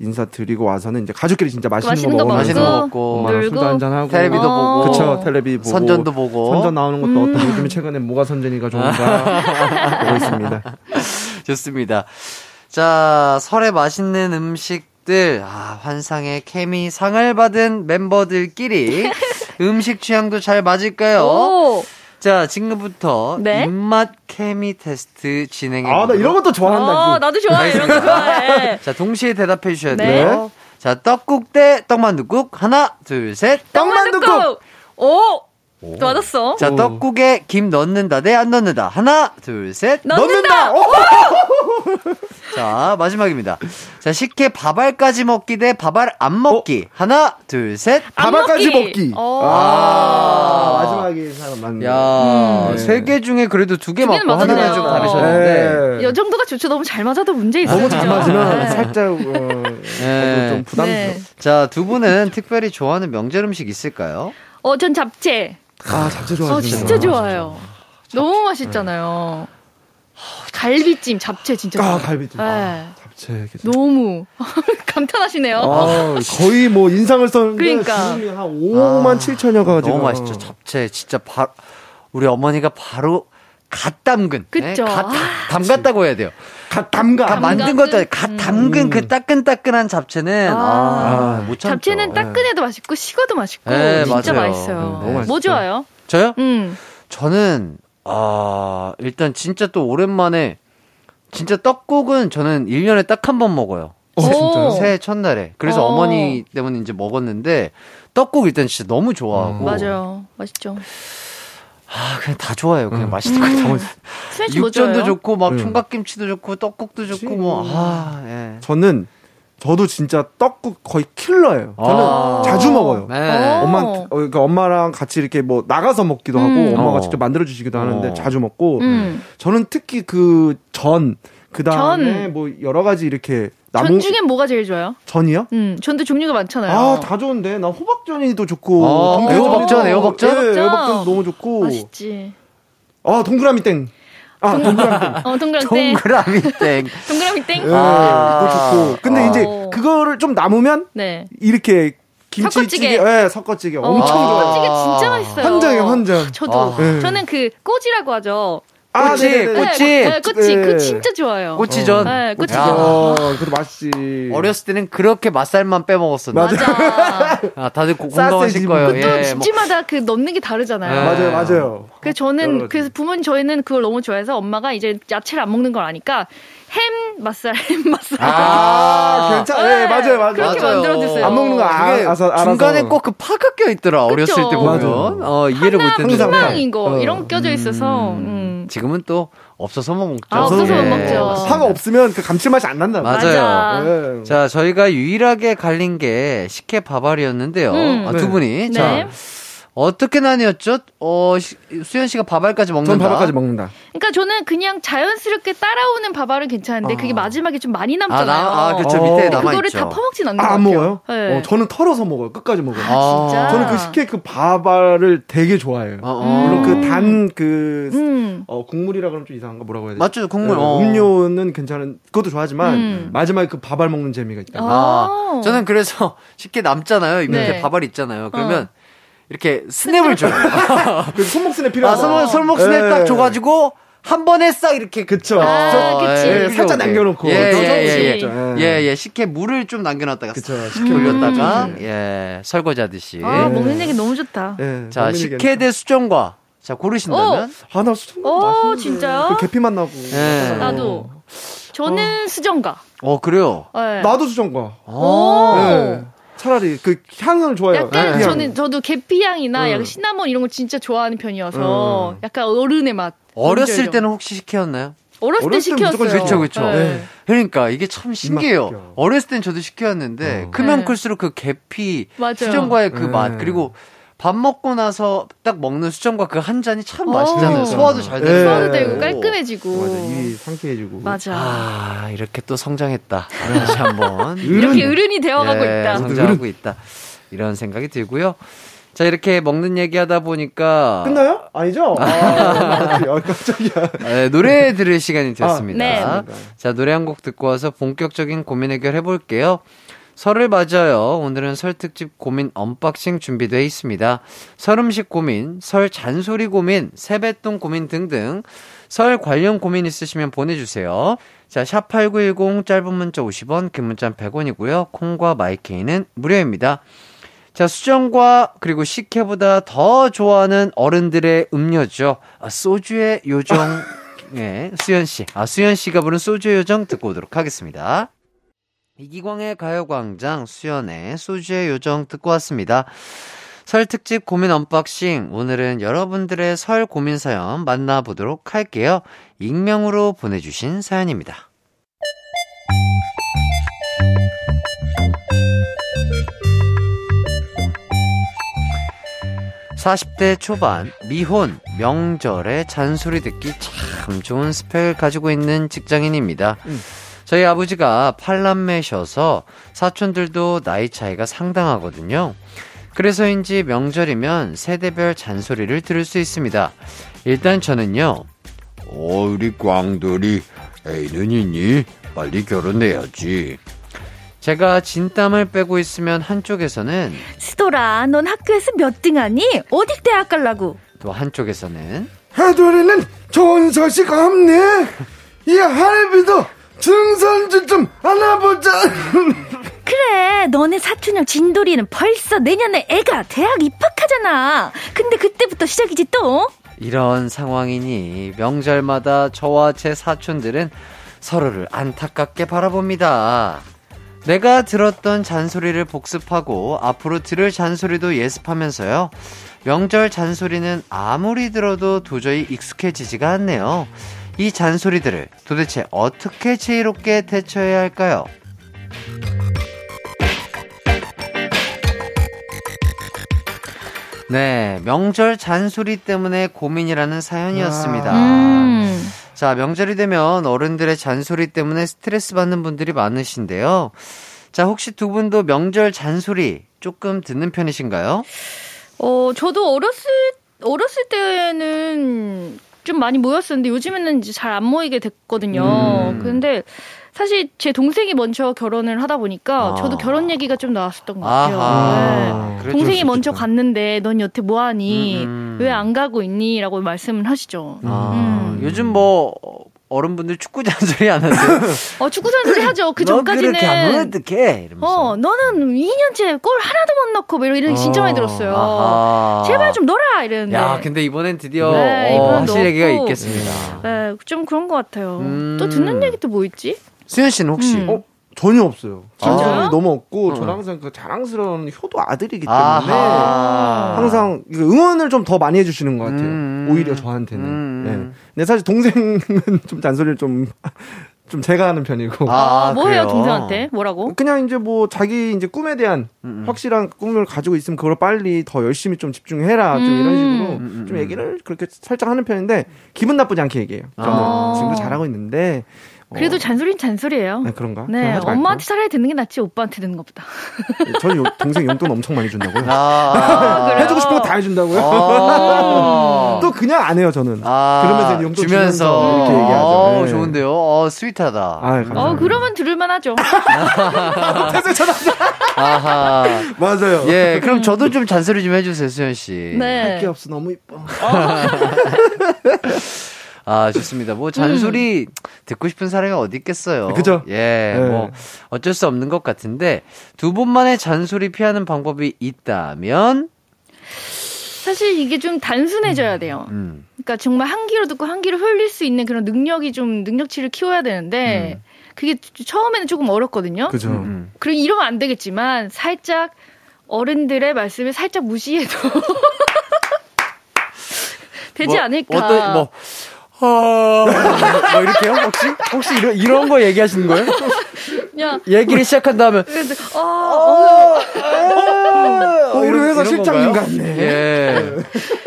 인사 드리고 와서는 이제 가족끼리 진짜 맛있는, 맛있는 거거 먹으면서 맛있는 거 먹고, 엄마랑 술도 놀고. 한잔 하고 텔레비도 어. 보고. 그쵸 텔레비 보고 선전도 보고. 선전 나오는 것도 어떤 요즘에 최근에 뭐가 선전이가 좋은가 보고 있습니다. 좋습니다. 자, 설에 맛있는 음식들, 아, 환상의 케미 상을 받은 멤버들끼리 음식 취향도 잘 맞을까요? 오. 자, 지금부터 네. 입맛 케미 테스트 진행해 아 나 이런 것도 좋아한다. 어, 나도 좋아해. 이런 거 좋아해. 자, 동시에 대답해 주셔야 네. 돼요. 자, 떡국 대 떡만둣국. 하나, 둘, 셋. 떡만둣국. 오. 맞았어. 자, 오. 떡국에 김 넣는다 대 안 넣는다. 하나, 둘, 셋. 넣는다. 자, 마지막입니다. 자, 식혜 밥알까지 먹기 대 밥알 안 먹기. 하나, 둘, 셋. 안 밥알까지 먹기. 먹기. 어. 아, 마지막에 사람 맞네. 야, 음. 세개 중에 그래도 두 개 맞고 하나가 맞았네요. 좀 다르셨는데. 네. 이 정도가 좋죠. 너무 잘 맞아도 문제 있어요. 너무 잘? 맞으면 네. 살짝 어, 네. 좀 부담스러워. 네. 자, 두 분은 특별히 좋아하는 명절 음식 있을까요? 어, 전 잡채. 아 잡채 좋아하시는 어, 진짜 좋아요. 너무 맛있잖아요. 갈비찜, 잡채 진짜. 아 좋아요. 갈비찜. 네. 아, 잡채. 괜찮- 너무 감탄하시네요. 아, 거의 뭐 인상을 썼는데 그러니까. 한 5만 7천여 가지고 너무 맛있죠. 잡채 진짜 바 우리 어머니가 바로 갓 담근. 네, 그쵸. 갓 아, 담갔다고 해야 돼요. 갓 담가. 갓 만든? 것도 아니고 갓 담근 그 따끈따끈한 잡채는 아. 아, 못 참죠. 잡채는 따끈해도 맛있고 식어도 맛있고 네, 진짜 맞아요. 맛있어요. 네. 뭐 좋아요? 저요? 음. 저는 아 일단 진짜 또 오랜만에 진짜 떡국은 저는 1년에 딱 한 번 먹어요. 어, 진짜요? 새해 첫날에. 그래서 어. 어머니 때문에 이제 먹었는데 떡국 일단 진짜 너무 좋아하고 맞아요. 맛있죠. 아 그냥 다 좋아요. 그냥 음. 맛있는 거. 수현 씨뭐 육전도 좋아해요? 좋고 막 음. 총각김치도 좋고 떡국도 좋고 뭐 아, 예. 저는 저도 진짜 떡국 거의 킬러예요. 저는 아. 자주 먹어요. 네. 어. 엄마, 어, 그러니까 엄마랑 같이 이렇게 뭐 나가서 먹기도 하고 음. 엄마가 어. 직접 만들어 주시기도 하는데 어. 자주 먹고 음. 저는 특히 그 전, 그 다음에 전. 뭐 여러 가지 이렇게 나무 전 중엔 뭐가 제일 좋아요? 전이요? 음, 전도 종류가 많잖아요. 아, 다 좋은데 나 호박전이도 좋고 아, 애호박전, 애호박전? 네, 애호박전. 너무 좋고 맛있지. 아 동그라미 땡. 아 동그라미 땡. 어, 동그라미 땡. 동그라미 땡. 동그라미 땡. 네, 아. 그거 좋고. 근데 아. 이제 어. 그거를 좀 남으면 네. 이렇게 김치찌개. 예, 섞어찌개 어, 엄청 좋아요. 섞어찌개 아. 진짜 맛있어요. 환장이에요, 환장. 저도. 아. 네. 저는 그 꼬지라고 하죠. 아, 꼬치, 네네네. 꼬치. 네, 네, 꼬치. 네. 그거 진짜 좋아요. 꼬치전. 네, 꼬치전. 야. 어, 그것도 맛있지. 어렸을 때는 그렇게 맛살만 빼먹었었는데. 맞아. 아, 다들 고- 공감하실 거예요. 또 예, 뭐. 집집마다 그 넣는 게 다르잖아요. 네. 맞아요, 맞아요. 그래서 저는. 그래서 부모님 저희는 그걸 너무 좋아해서 엄마가 이제 야채를 안 먹는 걸 아니까 햄 맛살 햄 맛살 아, 괜찮아. 네, 맞아요, 맞아요. 그렇게 맞아요. 만들어주세요. 안 먹는 거 아, 그게 알아서, 알아서. 중간에 꼭 그 파가 껴 있더라. 어렸을 때 보면. 맞아요. 어, 이해를 못 하나 했는데. 희망인 거 어. 이런 거 껴져 있어서 음. 지금은 또 없어서 못 먹죠. 아, 없어서 못 먹죠. 맞습니다. 파가 없으면 그 감칠맛이 안 난다. 맞아요. 맞아. 네. 자, 저희가 유일하게 갈린 게 식혜 밥알이었는데요. 음. 아, 네. 두 분이. 네. 자, 어떻게 나뉘었죠? 어, 시- 수현 씨가 밥알까지 먹는다. 전 밥알까지 먹는다. 그러니까 저는 그냥 자연스럽게 따라오는 밥알은 괜찮은데 그게 마지막에 좀 많이 아, 남잖아요. 나, 아, 그쵸. 어. 밑에 그거를 남아있죠. 다 퍼먹진 않는 아, 것안 같아요. 먹어요? 네. 어, 저는 털어서 먹어요. 끝까지 먹어요. 아, 진짜? 저는 그 식혜 그 밥알을 되게 좋아해요. 어, 어. 물론 그단그 음. 어, 국물이라 그러면 좀 이상한가 뭐라고 해야 되지? 맞죠, 국물. 네, 어. 음료는 괜찮은 그것도 좋아하지만 음. 마지막에 그 밥알 먹는 재미가 있다. 아, 아. 저는 그래서 식혜 남잖아요. 이 밑에 네. 밥알 있잖아요. 그러면 이렇게 스냅을 줘요. 그 손목 스냅 아, 필요하다. 손목, 손목 스냅 예. 딱 줘가지고 한 번에 싹 이렇게 그쵸. 아, 어, 그치. 예, 살짝. 남겨놓고. 예, 그거 예, 예, 예. 예. 예, 예. 식혜 물을 좀 남겨놨다가 그쵸. 싹 식혜 돌렸다가, 물. 예, 설거지 하듯이. 아, 먹는 얘기 너무 좋다. 예, 자, 식혜. 대 수정과. 자, 고르신다면? 아, 나 수정 오, 맛있는데. 진짜요? 그 계피 맛 나고. 예. 나도. 저는 수정가. 어, 그래요? 네. 나도 수정과. 오. 네. 차라리 그 향은 좋아요. 약간 향. 저는 저도 계피 향이나 음. 약간 시나몬 이런 거 진짜 좋아하는 편이어서 약간 어른의 맛. 어렸을? 때는 혹시 시켰나요? 어렸을 때 어렸을 때 무조건 시켰어요. 그쵸, 그쵸. 네. 그러니까 이게 참 신기해요. 어렸을 땐 저도 시켰는데 어. 크면 네. 클수록 그 계피 맞아요. 수정과의 그 네. 맛 그리고 밥 먹고 나서 딱 먹는 수정과 그 한 잔이 참 어. 맛있잖아요. 소화도 잘 되고. 네. 소화도 되고 깔끔해지고. 맞아, 입이 상쾌해지고. 맞아. 아, 이렇게 또 성장했다. 다시 한번. 이렇게 어른이 되어가고 예, 있다. 성장하고 있다. 이런 생각이 들고요. 자, 이렇게 먹는 얘기 하다 보니까. 끝나요? 아니죠? 아, 아, 깜짝이야. 예, 노래 들을 시간이 되었습니다. 네. 자, 노래 한 곡 듣고 와서 본격적인 고민 해결 해볼게요. 설을 맞아 오늘은 설 특집 고민 unboxing 준비되어 있습니다. 설 음식 고민, 설 잔소리 고민, 세뱃돈 고민 등등 설 관련 고민 있으시면 보내주세요. 자, 샵8910 짧은 문자 50원, 긴 문자 100원이고요. 콩과 마이케이는 무료입니다. 자, 수정과 그리고 식혜보다 더 좋아하는 어른들의 음료죠. 아, 소주의 요정. 예, 수현 씨. 아, 수현 씨가 부른 소주의 요정 듣고 오도록 하겠습니다. 이기광의 가요광장, 수연의 소주의 요정 듣고 왔습니다. 설 특집 고민 unboxing. 오늘은 여러분들의 설 고민 사연 만나보도록 할게요. 익명으로 보내주신 사연입니다. 40대 초반, 미혼, 명절에 잔소리 듣기 참 좋은 스펙을 가지고 있는 직장인입니다. 저희 아버지가 팔남매셔서 사촌들도 나이 차이가 상당하거든요. 그래서인지 명절이면 세대별 잔소리를 들을 수 있습니다. 일단 저는요, 어, 우리 광돌이 애는 있니? 빨리 결혼해야지. 제가 진땀을 빼고 있으면 한쪽에서는 스도라, 넌 학교에서 몇 등 하니? 어디 대학 갈라고? 또 한쪽에서는 해돌이는 좋은 소식 없네. 이 할비도 증선주 좀 안아보자. 그래, 너네 사촌형 진돌이는 벌써 내년에 애가 대학 입학하잖아. 근데 그때부터 시작이지 또? 이런 상황이니 명절마다 저와 제 사촌들은 서로를 안타깝게 바라봅니다. 내가 들었던 잔소리를 복습하고 앞으로 들을 잔소리도 예습하면서요. 명절 잔소리는 아무리 들어도 도저히 익숙해지지가 않네요. 이 잔소리들을 도대체 어떻게 지혜롭게 대처해야 할까요? 네, 명절 잔소리 때문에 고민이라는 사연이었습니다. 음. 자, 명절이 되면 어른들의 잔소리 때문에 스트레스 받는 분들이 많으신데요. 자, 혹시 두 분도 명절 잔소리 조금 듣는 편이신가요? 어, 저도 어렸을, 어렸을 때는 좀 많이 모였었는데 요즘에는 이제 잘 안 모이게 됐거든요. 음. 근데 사실 제 동생이 먼저 결혼을 하다 보니까 아. 저도 결혼 얘기가 좀 나왔었던 것 같아요. 네. 동생이 수 먼저. 갔는데 넌 여태 뭐 하니? 음. 왜안 가고 있니? 라고 말씀을 하시죠. 아, 음. 요즘 뭐 어른분들 축구 잔소리 안 하세요? 어, 축구 선수를 하죠. 그너 전까지는. 그렇게 하면 어떡해? 이러면서. 어, 너는 2년째 골 하나도 못 넣고 뭐 이런 이런 얘기 진짜 많이 들었어요. 아하. 제발 좀 넣어라 이랬는데. 야, 근데 이번엔 드디어 네, 어, 이번엔 하실 얘기가. 있겠습니다. 네, 좀 그런 것 같아요. 음. 또 듣는 얘기 또 뭐 있지? 수현 씨는 혹시 음. 어? 전혀 없어요. 진짜요? 너무 없고 어. 저는 항상 그 자랑스러운 효도 아들이기 때문에 아하. 항상 응원을 좀 더 많이 해주시는 것 같아요. 음. 오히려 저한테는. 음. 네. 근데 사실 동생은 좀 잔소리를 좀, 좀 제가 하는 편이고. 아, 뭐 해요, 그래요? 동생한테? 뭐라고? 그냥 이제 뭐 자기 이제 꿈에 대한 음, 음. 확실한 꿈을 가지고 있으면 그걸 빨리 더 열심히 좀 집중해라. 좀 음. 이런 식으로 음, 음, 좀 음. 얘기를 그렇게 살짝 하는 편인데 기분 나쁘지 않게 얘기해요. 저는 아. 지금도 잘하고 있는데. 어, 그래도 잔소리는 잔소리예요. 네, 그런가? 네? 엄마한테 차라리 듣는 게 낫지 오빠한테 듣는 것보다. 저희 요- 동생 용돈 엄청 많이 준다고요. 아, 그래요? 해주고 싶은 거 다 해준다고요. 아. 또 그냥 안 해요 저는. 아, 그러면서 용돈 주면서 주면서 이렇게 얘기하죠. 어, 네. 좋은데요. 어, 스윗하다. 아, 감사합니다. 어, 그러면 들을만 하죠. 아하. 맞아요. 예, 그럼 저도 좀 잔소리 좀 해주세요, 수현 씨. 네. 할 게 없어 너무 이뻐. 아, 좋습니다. 뭐, 잔소리 듣고 싶은 사람이 어디 있겠어요. 그죠? 예, 네. 뭐, 어쩔 수 없는 것 같은데, 두 분만의 잔소리 피하는 방법이 있다면, 사실 이게 좀 단순해져야 돼요. 음, 그러니까 정말 한 귀로 듣고 한 귀로 흘릴 수 있는 그런 능력이 좀 능력치를 키워야 되는데 음. 그게 처음에는 조금 어렵거든요. 그죠. 음. 그리고 이러면 안 되겠지만 살짝 어른들의 말씀을 살짝 무시해도 되지 뭐, 않을까. 어떤 뭐 어... 뭐 이렇게요? 혹시 혹시 이런 이런 거 얘기하시는 거예요? 그냥 얘기를 시작한 다음에 그래도 아, 어, 어, 우리 이런- 회사 실장님? 같네. 예.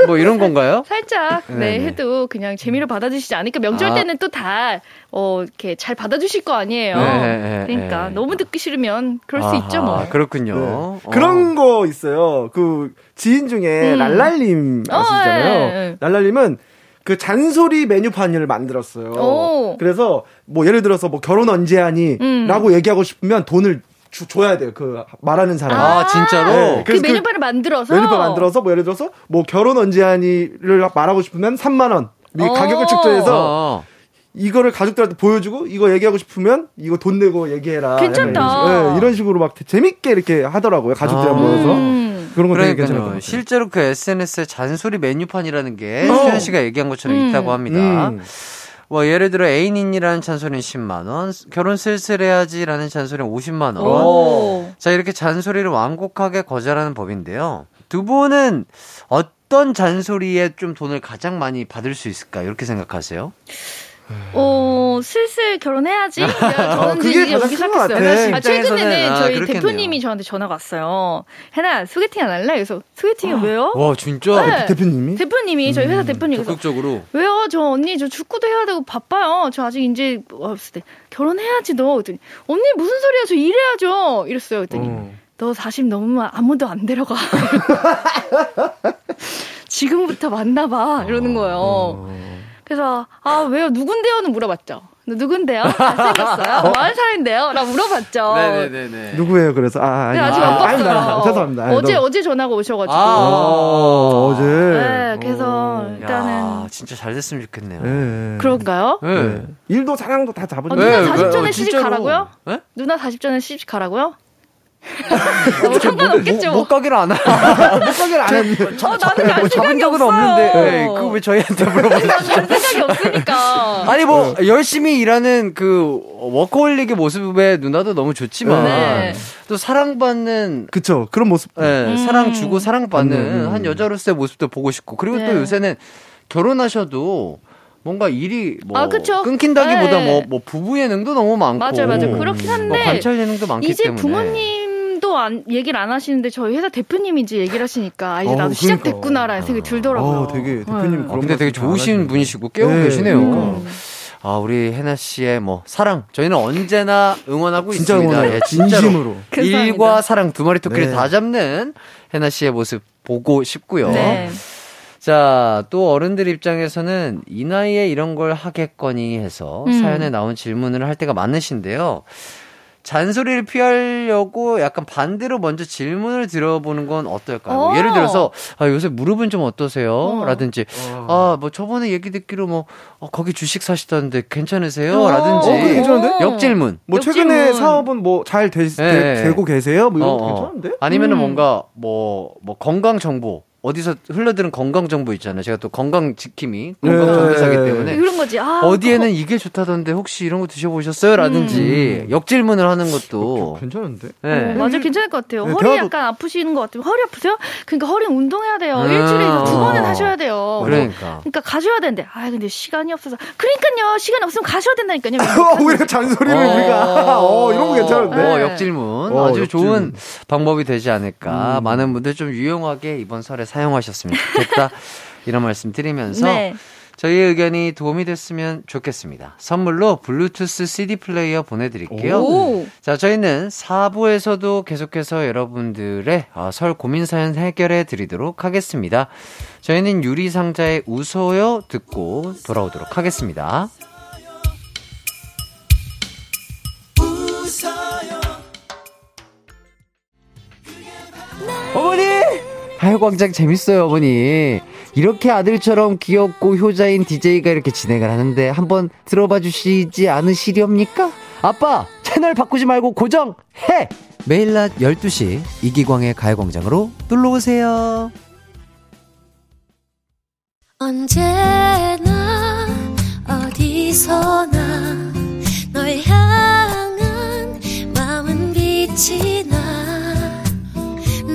뭐 이런 건가요? 살짝 네, 네네. 해도 그냥 재미로 받아주시지 않을까. 명절 아. 때는 또 다 어, 이렇게 잘 받아주실 거 아니에요. 네, 네, 그러니까 네. 너무 듣기 싫으면 그럴 수 있죠 뭐. 그렇군요. 네. 어. 그런 거 있어요. 그 지인 중에 음. 랄랄님 어, 아시잖아요. 예, 예. 랄랄님은 그 잔소리 메뉴판을 만들었어요. 오. 그래서 뭐 예를 들어서 뭐 결혼 언제 하니? 음. 라고 얘기하고 싶으면 돈을 주, 줘야 돼요. 그 말하는 사람. 아, 진짜로? 네, 그그 메뉴판을 만들어서 메뉴판 만들어서 뭐 예를 들어서 뭐 결혼 언제 하니를 말하고 싶으면 3만 원. 이 어. 가격을 측정해서 어. 이거를 가족들한테 보여주고 이거 얘기하고 싶으면 이거 돈 내고 얘기해라. 괜찮다. 약간 이런 식으로, 네, 이런 식으로 막 재밌게 이렇게 하더라고요. 가족들이랑 아. 모여서. 음. 그런 거 되게 괜찮을 것 그러니까요. 같아요. 실제로 그 SNS에 잔소리 메뉴판이라는 게 어. 수현 씨가 얘기한 것처럼 음. 있다고 합니다. 음. 뭐 예를 들어 애인인이라는 잔소리는 10만 원, 결혼 쓸쓸해야지라는 잔소리는 50만 원. 오. 자 이렇게 잔소리를 완곡하게 거절하는 법인데요. 두 분은 어떤 잔소리에 좀 돈을 가장 많이 받을 수 있을까 이렇게 생각하세요? 어, 슬슬 결혼해야지. 저는 그게 이제 가장 여기 큰것 시작했어요. 같아. 아, 최근에는 아, 저희 그렇겠네요. 대표님이 저한테 전화가 왔어요. 혜나, 소개팅 안 할래? 그래서, 소개팅이 왜요? 와 진짜 네. 대표님이? 대표님이, 저희 회사 대표님. 그래서, 적극적으로. 왜요? 저 언니, 저 축구도 해야 되고 바빠요. 저 아직 이제, 없을 때. 결혼해야지, 너. 그랬더니, 언니, 무슨 소리야? 저 일해야죠. 이랬어요. 그랬더니, 어. 너40 넘으면 아무도 안 데려가. 지금부터 만나봐. 이러는 거예요. 어. 그래서 아 왜요 누군데요는 물어봤죠. 누군데요? 잘생겼어요? 뭐 하는 사람인데요? 라고 물어봤죠. 네네네네. 누구예요? 그래서 아, 아니, 근데 아직 아, 안. 봤어요. 죄송합니다. 아니, 어제 너무- 어제 전화가 오셔가지고. 아. 어, 어제. 네, 그래서 야, 일단은 진짜 잘 됐으면 좋겠네요. 네. 그런가요? 네. 네. 일도 사랑도 다 잡은 어, 네, 누나 왜, 40 전에 왜, 시집. 가라고요? 네? 누나 40 전에 시집 가라고요? 뭐 상관없겠죠. 못 가기를 안 하. 못가게를 안 했는데. 어, 나는 갈뭐 잡은 생각이 적은 없어요. 없는데. 네, 그거 왜 저희한테 물어보세요? 갈 생각이 없으니까. 아니 뭐 열심히 일하는 그 워커홀릭의 모습에 누나도 너무 좋지만 네. 또 사랑받는 그쵸. 그런 모습. 예, 음. 사랑 주고 사랑받는 음. 한 여자로서의 모습도 보고 싶고 그리고 네. 또 요새는 결혼하셔도 뭔가 일이 뭐 아, 그쵸. 끊긴다기보다 네. 뭐, 뭐 부부 예능도 너무 많고 맞아요, 맞아요. 그렇긴 한데. 뭐 관찰 예능도 많기 이제 때문에 부모님 도 안, 얘기를 안 하시는데 저희 회사 대표님이 이제 얘기를 하시니까 아, 이제 어, 나도 그러니까. 시작됐구나라는 생각이 들더라고요. 어, 되게 대표님 네. 그런 어, 근데 되게 좋으신. 분이시고 깨우고 네, 계시네요. 그러니까. 아, 우리 해나 씨의 뭐 사랑 저희는 언제나 응원하고 진짜 있습니다. 응원해요. 예, 진짜로. 일과 사랑 두 마리 토끼를 네. 다 잡는 해나 씨의 모습 보고 싶고요. 네. 자, 또 어른들 입장에서는 이 나이에 이런 걸 하겠거니 해서 음. 사연에 나온 질문을 할 때가 많으신데요. 잔소리를 피하려고 약간 반대로 먼저 질문을 들어보는 건 어떨까요? 뭐 어. 예를 들어서, 아, 요새 무릎은 좀 어떠세요? 어. 라든지, 어. 아, 뭐 저번에 얘기 듣기로 뭐, 어, 거기 주식 사시던데 괜찮으세요? 어. 라든지, 어, 괜찮은데? 역질문. 뭐 최근에 역질문. 사업은 뭐잘 네. 되고 계세요? 뭐 이런 어, 거 어. 괜찮은데? 아니면은 음. 뭔가 뭐, 뭐 건강 정보. 어디서 흘러드는 건강 정보 있잖아요. 제가 또 건강 지킴이, 건강 네. 정보사기 때문에. 이런 거지. 아, 어디에는 이게 좋다던데 혹시 이런 거 드셔보셨어요? 라든지 역질문을 하는 것도. 괜찮은데? 네. 어, 맞아 괜찮을 것 같아요. 네, 허리 대화도- 약간 아프시는 것 같아요. 허리 아프세요? 그러니까 허리 운동해야 돼요. 음. 일주일에 두 번은 어. 하셔야 돼요. 그러니까. 그러니까 가셔야 되는데, 아 근데 시간이 없어서. 그러니까요, 시간 없으면 가셔야 된다니까요. 오히려 잔소리를 어. 우리가 어 이런 거 괜찮은데? 어, 네. 역질문. 어, 아주 역질문. 좋은 방법이 되지 않을까. 음. 많은 분들 좀 유용하게 이번 설에 사용하셨으면 좋겠다. 이런 말씀 드리면서. 네. 저희의 의견이 도움이 됐으면 좋겠습니다. 선물로 블루투스 CD 플레이어 보내드릴게요. 오. 자, 저희는 4부에서도 계속해서 여러분들의 어, 설 고민 사연 해결해 드리도록 하겠습니다. 저희는 유리상자의 웃어요 듣고 돌아오도록 하겠습니다. 가요광장 재밌어요, 어머니. 이렇게 아들처럼 귀엽고 효자인 DJ가 이렇게 진행을 하는데 한번 들어봐 주시지 않으시렵니까? 아빠, 채널 바꾸지 말고 고정해! 매일 낮 12시 이기광의 가요광장으로 놀러오세요. 언제나 어디서나 널널 향한 마음은 빛이 나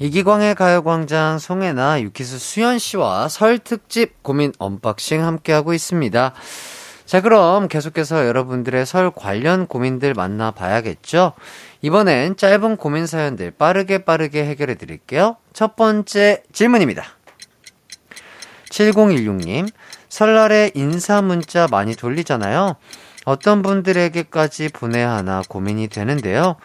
이기광의 가요광장 송해나 유키스 수현 씨와 설 특집 고민 unboxing 함께하고 있습니다. 자, 그럼 계속해서 여러분들의 설 관련 고민들 만나봐야겠죠? 이번엔 짧은 고민 사연들 빠르게 빠르게 해결해 드릴게요. 첫 번째 질문입니다. 7016님, 설날에 인사 문자 많이 돌리잖아요. 어떤 분들에게까지 보내야 하나 고민이 되는데요.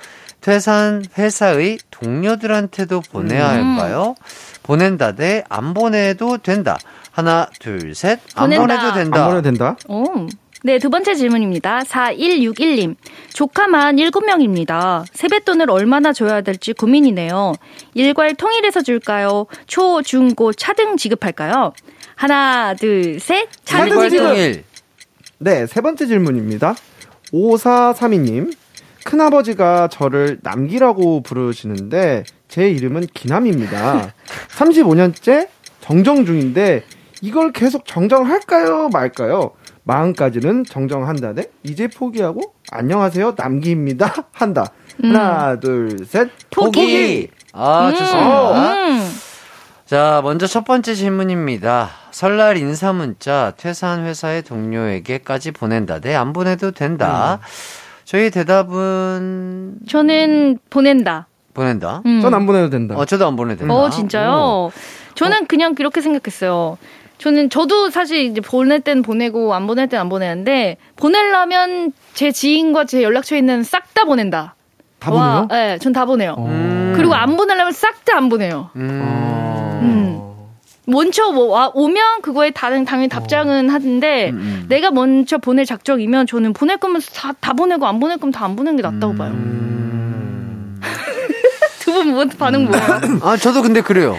퇴사한 회사의 동료들한테도 보내야 할까요? 보낸다 대 안 보내도 된다. 하나, 둘, 셋. 안 보낸다. 보내도 된다. 안 보내도 된다. 오. 네, 두 번째 질문입니다. 4161님. 조카만 7명입니다. 세뱃돈을 얼마나 줘야 될지 고민이네요. 일괄 통일해서 줄까요? 초, 중, 고 차등 지급할까요? 하나, 둘, 셋. 차등 일괄 지급. 통일. 네, 세 번째 질문입니다. 5432님. 큰아버지가 저를 남기라고 부르시는데 제 이름은 기남입니다. 35년째 정정 중인데 이걸 계속 정정할까요 말까요? 마음까지는 정정한다네. 이제 포기하고 안녕하세요 남기입니다 한다. 하나 둘 셋. 포기. 아, 음, 좋습니다. 음. 자, 먼저 첫 번째 질문입니다. 설날 인사 문자 퇴사한 회사의 동료에게까지 보낸다. 네, 안 보내도 된다. 저희 대답은 저는 보낸다. 보낸다. 음. 전안 보내도 된다. 어, 저도 안 보내도 된다. 어, 진짜요? 저는 그냥 그렇게 생각했어요. 저는 저도 사실 이제 보낼 땐 보내고 안 보낼 땐 안 보내는데 보내려면 제 지인과 제 연락처에 있는 싹 다 보낸다. 다 와, 보내요? 네, 전 다 보내요. 음. 그리고 안 보내려면 싹 다 안 보내요. 음. 음. 먼저 뭐 와, 오면 그거에 다른 당연히 답장은 하는데 음, 음. 내가 먼저 보낼 작정이면 저는 보낼 거면 다, 다 보내고 안 보낼 거면 다 안 보내는 게 낫다고 봐요. 음. 두분 뭐, 반응 뭐예요? 아, 저도 근데 그래요.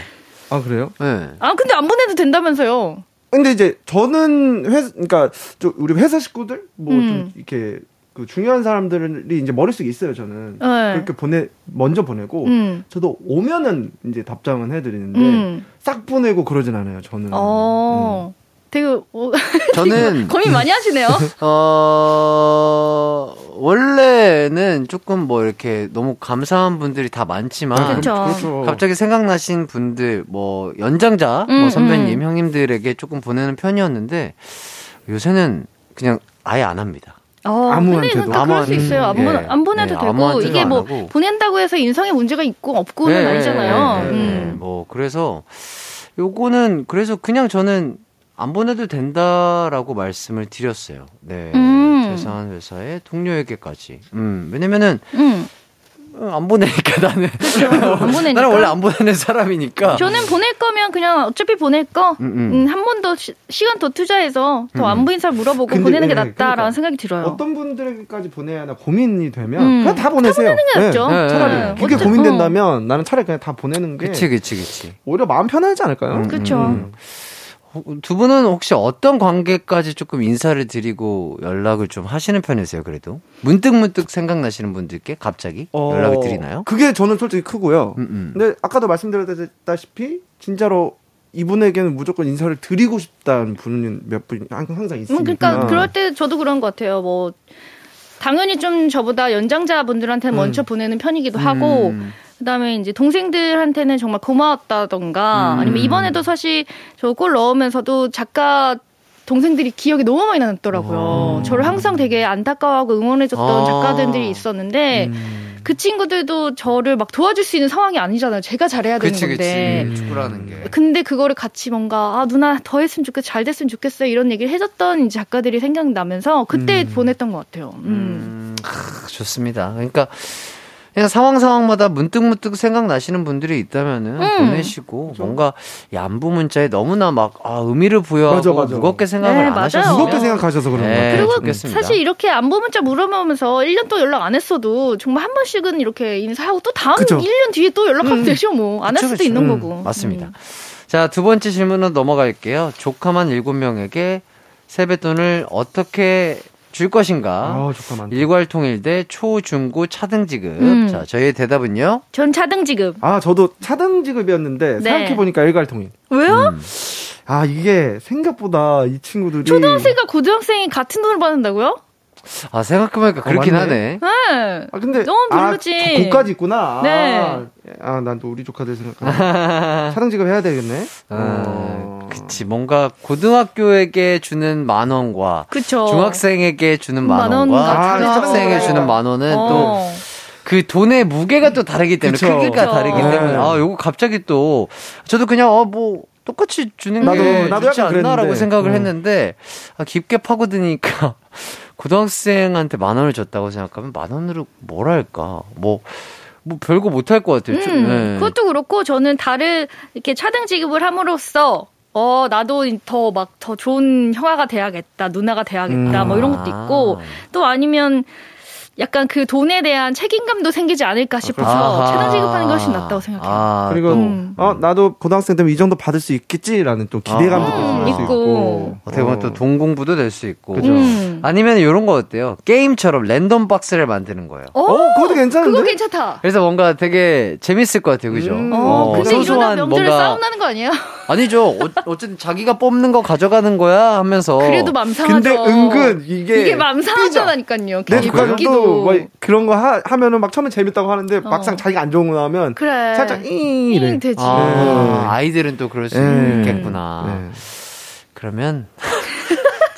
아 그래요? 네. 아 근데 안 보내도 된다면서요? 근데 이제 저는 회사 그러니까 저 우리 회사 식구들 뭐좀 음. 이렇게 그 중요한 사람들이 이제 머릿속에 있어요 저는 네. 그렇게 보내 먼저 보내고 음. 저도 오면은 이제 답장은 해드리는데 음. 싹 보내고 그러진 않아요 저는 어. 되게 어, 저는 고민 많이 하시네요. 어 원래는 조금 뭐 이렇게 너무 감사한 분들이 다 많지만 그쵸. 그렇죠 갑자기 생각나신 분들 뭐 연장자 음, 뭐 선배님 음. 형님들에게 조금 보내는 편이었는데 요새는 그냥 아예 안 합니다. 어, 아무한테도. 그럴 수 있어요. 안, 예. 보내, 안 보내도 예, 되고 이게 안뭐 하고. 보낸다고 해서 인성에 문제가 있고 없고는 네, 아니잖아요. 네, 네, 네. 음. 뭐 그래서 요거는 그래서 그냥 저는 안 보내도 된다라고 말씀을 드렸어요. 네. 음. 퇴사한 회사의 동료에게까지. 음. 왜냐면은 음. 어, 안 보내니까 나는 안 보내니까. 나는 원래 안 보내는 사람이니까. 저는 보낼 거면 그냥 어차피 보낼 거. 음, 음. 음, 한번 더 시간 더 투자해서 더 음. 안 보인 사람 물어보고 근데, 보내는 게 네, 낫다라는 그러니까. 생각이 들어요. 어떤 분들에게까지 보내야 하나 고민이 되면 음. 그냥 다 보내세요 보내는 게 낫죠. 네, 차라리 네. 그게 고민된다면 나는 차라리 그냥 다 보내는 게 그치 그치 그치. 오히려 마음 편하지 않을까요? 음, 그쵸. 음. 어, 두 분은 혹시 어떤 관계까지 조금 인사를 드리고 연락을 좀 하시는 편이세요, 그래도? 문득 문득 생각나시는 분들께 갑자기 어, 연락을 드리나요? 그게 저는 솔직히 크고요. 음, 음. 근데 아까도 말씀드렸다시피 진짜로 이분에게는 무조건 인사를 드리고 싶다는 분은 몇 분이 항상 있으니까. 음, 그러니까 그럴 때 저도 그런 것 같아요. 뭐 당연히 좀 저보다 연장자 분들한테는 음. 먼저 보내는 편이기도 하고 음. 그다음에 이제 동생들한테는 정말 고마웠다던가 음. 아니면 이번에도 사실 저 골 넣으면서도 작가 동생들이 기억이 너무 많이 남더라고요. 저를 항상 되게 안타까워하고 응원해줬던 아. 작가들이 있었는데 음. 그 친구들도 저를 막 도와줄 수 있는 상황이 아니잖아요. 제가 잘해야 되는 그치, 건데. 그치. 축구라는 게. 근데 그거를 같이 뭔가 아 누나 더 했으면 좋겠어 잘 됐으면 좋겠어 이런 얘기를 해줬던 이제 작가들이 생각나면서 그때 보냈던 것 같아요. 음. 음, 크, 좋습니다. 그러니까 그냥 상황 상황마다 문득 문득 생각나시는 분들이 있다면은 음. 보내시고 뭔가 이 안부 문자에 너무나 막 아, 의미를 부여하고 맞아, 막 맞아. 무겁게 생각을 네, 안. 하셨으면 무겁게 생각하셔서 그런 거 네, 같아요. 그리고 좋겠습니다. 사실 이렇게 안부 문자 물어보면서 1년 또 연락 안 했어도 정말 한 번씩은 이렇게 인사하고 또 다음 그쵸. 1년 뒤에 또 연락하면 되죠 뭐. 안 할 수도 그쵸. 있는 음, 거고. 맞습니다. 음. 자, 두 번째 질문으로 넘어갈게요. 조카만 7명에게 세뱃돈을 어떻게 줄 것인가? 아, 조카 많다. 일괄통일 대 초, 중, 고 차등 지급. 음. 자, 저희의 대답은요? 전 차등 지급. 아, 저도 차등 지급이었는데 네. 생각해 보니까 일괄통일. 왜요? 음. 아, 이게 생각보다 이 친구들이 초등학생과 고등학생이 같은 돈을 받는다고요? 아, 생각해보니까 그렇긴 맞네. 하네. 네. 아 근데 너무 아, 별로지. 저 고까지 있구나. 네. 아, 아, 난 또 우리 조카들 생각. 차등 지급 해야 되겠네. 어, 그치. 뭔가 고등학교에게 주는 만 원과 그쵸. 중학생에게 주는 만만 원과 초등학생에게. 주는 만 원은 어. 또 그 돈의 무게가 또 다르기 때문에 그쵸. 크기가 그쵸. 다르기 네. 때문에 아 요거 갑자기 또 저도 그냥 어뭐 똑같이 주는 게 나도- 나도 좋지 않나라고. 생각을 음. 했는데 아, 깊게 파고드니까 고등학생한테 만 원을 줬다고 생각하면 만 원으로 뭘 할까 뭐 뭐 별거 못 할 것 같아요. 좀, 음, 네. 그것도 그렇고 저는 다른 이렇게 차등 지급을 함으로써 어 나도 더 막 더 좋은 형아가 돼야겠다 누나가 돼야겠다 음. 뭐 이런 것도 있고 또 아니면 약간 그 돈에 대한 책임감도 생기지 않을까 싶어서 아하. 차등 지급하는 게 훨씬 낫다고 생각해요. 아, 그리고 또 음. 어 나도 고등학생 되면 이 정도 받을 수 있겠지라는 또 기대감도 아. 있고. 있고. 어떻게 보면 또돈 공부도 될 수 있고. 그죠. 음. 아니면 이런 거 어때요? 게임처럼 랜덤 박스를 만드는 거예요. 어, 어, 그것도 괜찮은데? 그거 괜찮다. 그래서 뭔가 되게 재밌을 것 같아요, 그죠? 음. 어, 근데 이러다 명절에 싸움 나는 거 아니에요? 아니죠. 어, 어쨌든 자기가 뽑는 거 가져가는 거야 하면서. 그래도 맘상하죠. 근데 은근 이게 이게 맘상하다니까요. 내 기- 조카들도 기도. 뭐 그런 거 하, 하면은 막 처음에 재밌다고 하는데 어. 막상 자기가 안 좋은 거 나오면 그래. 살짝 이 이래. 잉 되지. 아, 네. 아이들은 또 그럴 수 네. 있겠구나. 네. 그러면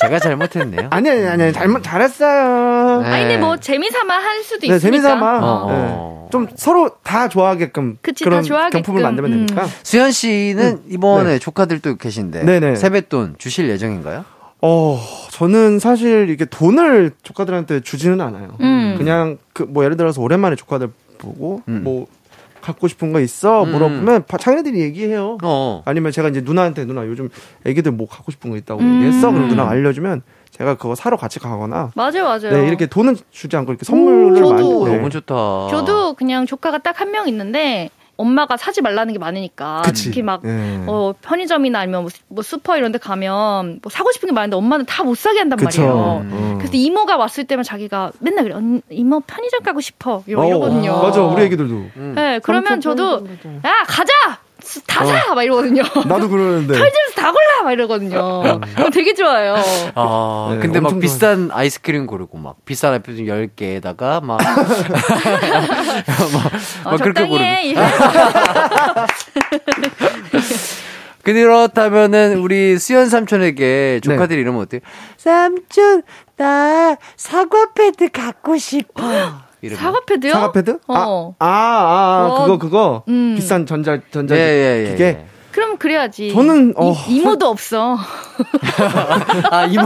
제가 잘못했네요. 아니 아니 아니 잘못 잘했어요. 네. 아니 근데 뭐 재미삼아 할 수도 네, 있으니까. 재미삼아 어, 네. 어. 좀 서로 다 좋아하게끔 그치, 그런 다 좋아하게끔. 경품을 만들면 음. 되니까. 수현 씨는 이번에 네. 조카들도 계신데 네네. 세뱃돈 주실 예정인가요? 어, 저는 사실 이게 돈을 조카들한테 주지는 않아요. 음. 그냥 그 뭐 예를 들어서 오랜만에 조카들 보고 음. 뭐 갖고 싶은 거 있어 음. 물어보면 바- 자기네들이 얘기해요. 어. 아니면 제가 이제 누나한테 누나 요즘 애기들 뭐 갖고 싶은 거 있다고 음. 얘기했어. 그럼 누나가 알려주면 제가 그거 사러 같이 가거나 맞아요, 맞아요. 네 이렇게 돈은 주지 않고 이렇게 선물을 저도. 많이 오, 네. 너무 좋다. 저도 그냥 조카가 딱 한 명 있는데 엄마가 사지 말라는 게 많으니까 그치. 특히 막 네. 어, 편의점이나 아니면 뭐, 수- 뭐 슈퍼 이런 데 가면 뭐 사고 싶은 게 많은데 엄마는 다 못 사게 한단 그쵸. 말이에요. 음. 그래서 이모가 왔을 때면 자기가 맨날 그래. 언, 이모 편의점 가고 싶어. 이러, 어, 이러거든요. 맞아 우리 애기들도 음. 네, 그러면 저도 야, 가자! 수- 다 어. 사! 막 이러거든요. 나도 그러는데 편의점에서 다 골라! 막 이러거든요. 그럼 되게 좋아요. 아, 네, 근데 막 비싼 아이스크림 고르고 막 비싼 아이스크림 10개에다가 막, 막, 어, 막 그렇게 적당히 고르는. 해. 그렇다면은 우리 수현 삼촌에게 조카들 이러면 어때요? 삼촌 나 사과 패드 갖고 싶어. 이러면. 사과 패드요? 사과 패드? 어. 아, 아, 아, 어. 그거 그거 음. 비싼 전자 전자 예, 예, 예, 기계. 예. 그럼 그래야지. 저는, 어, 이, 모도 없어. 아 이모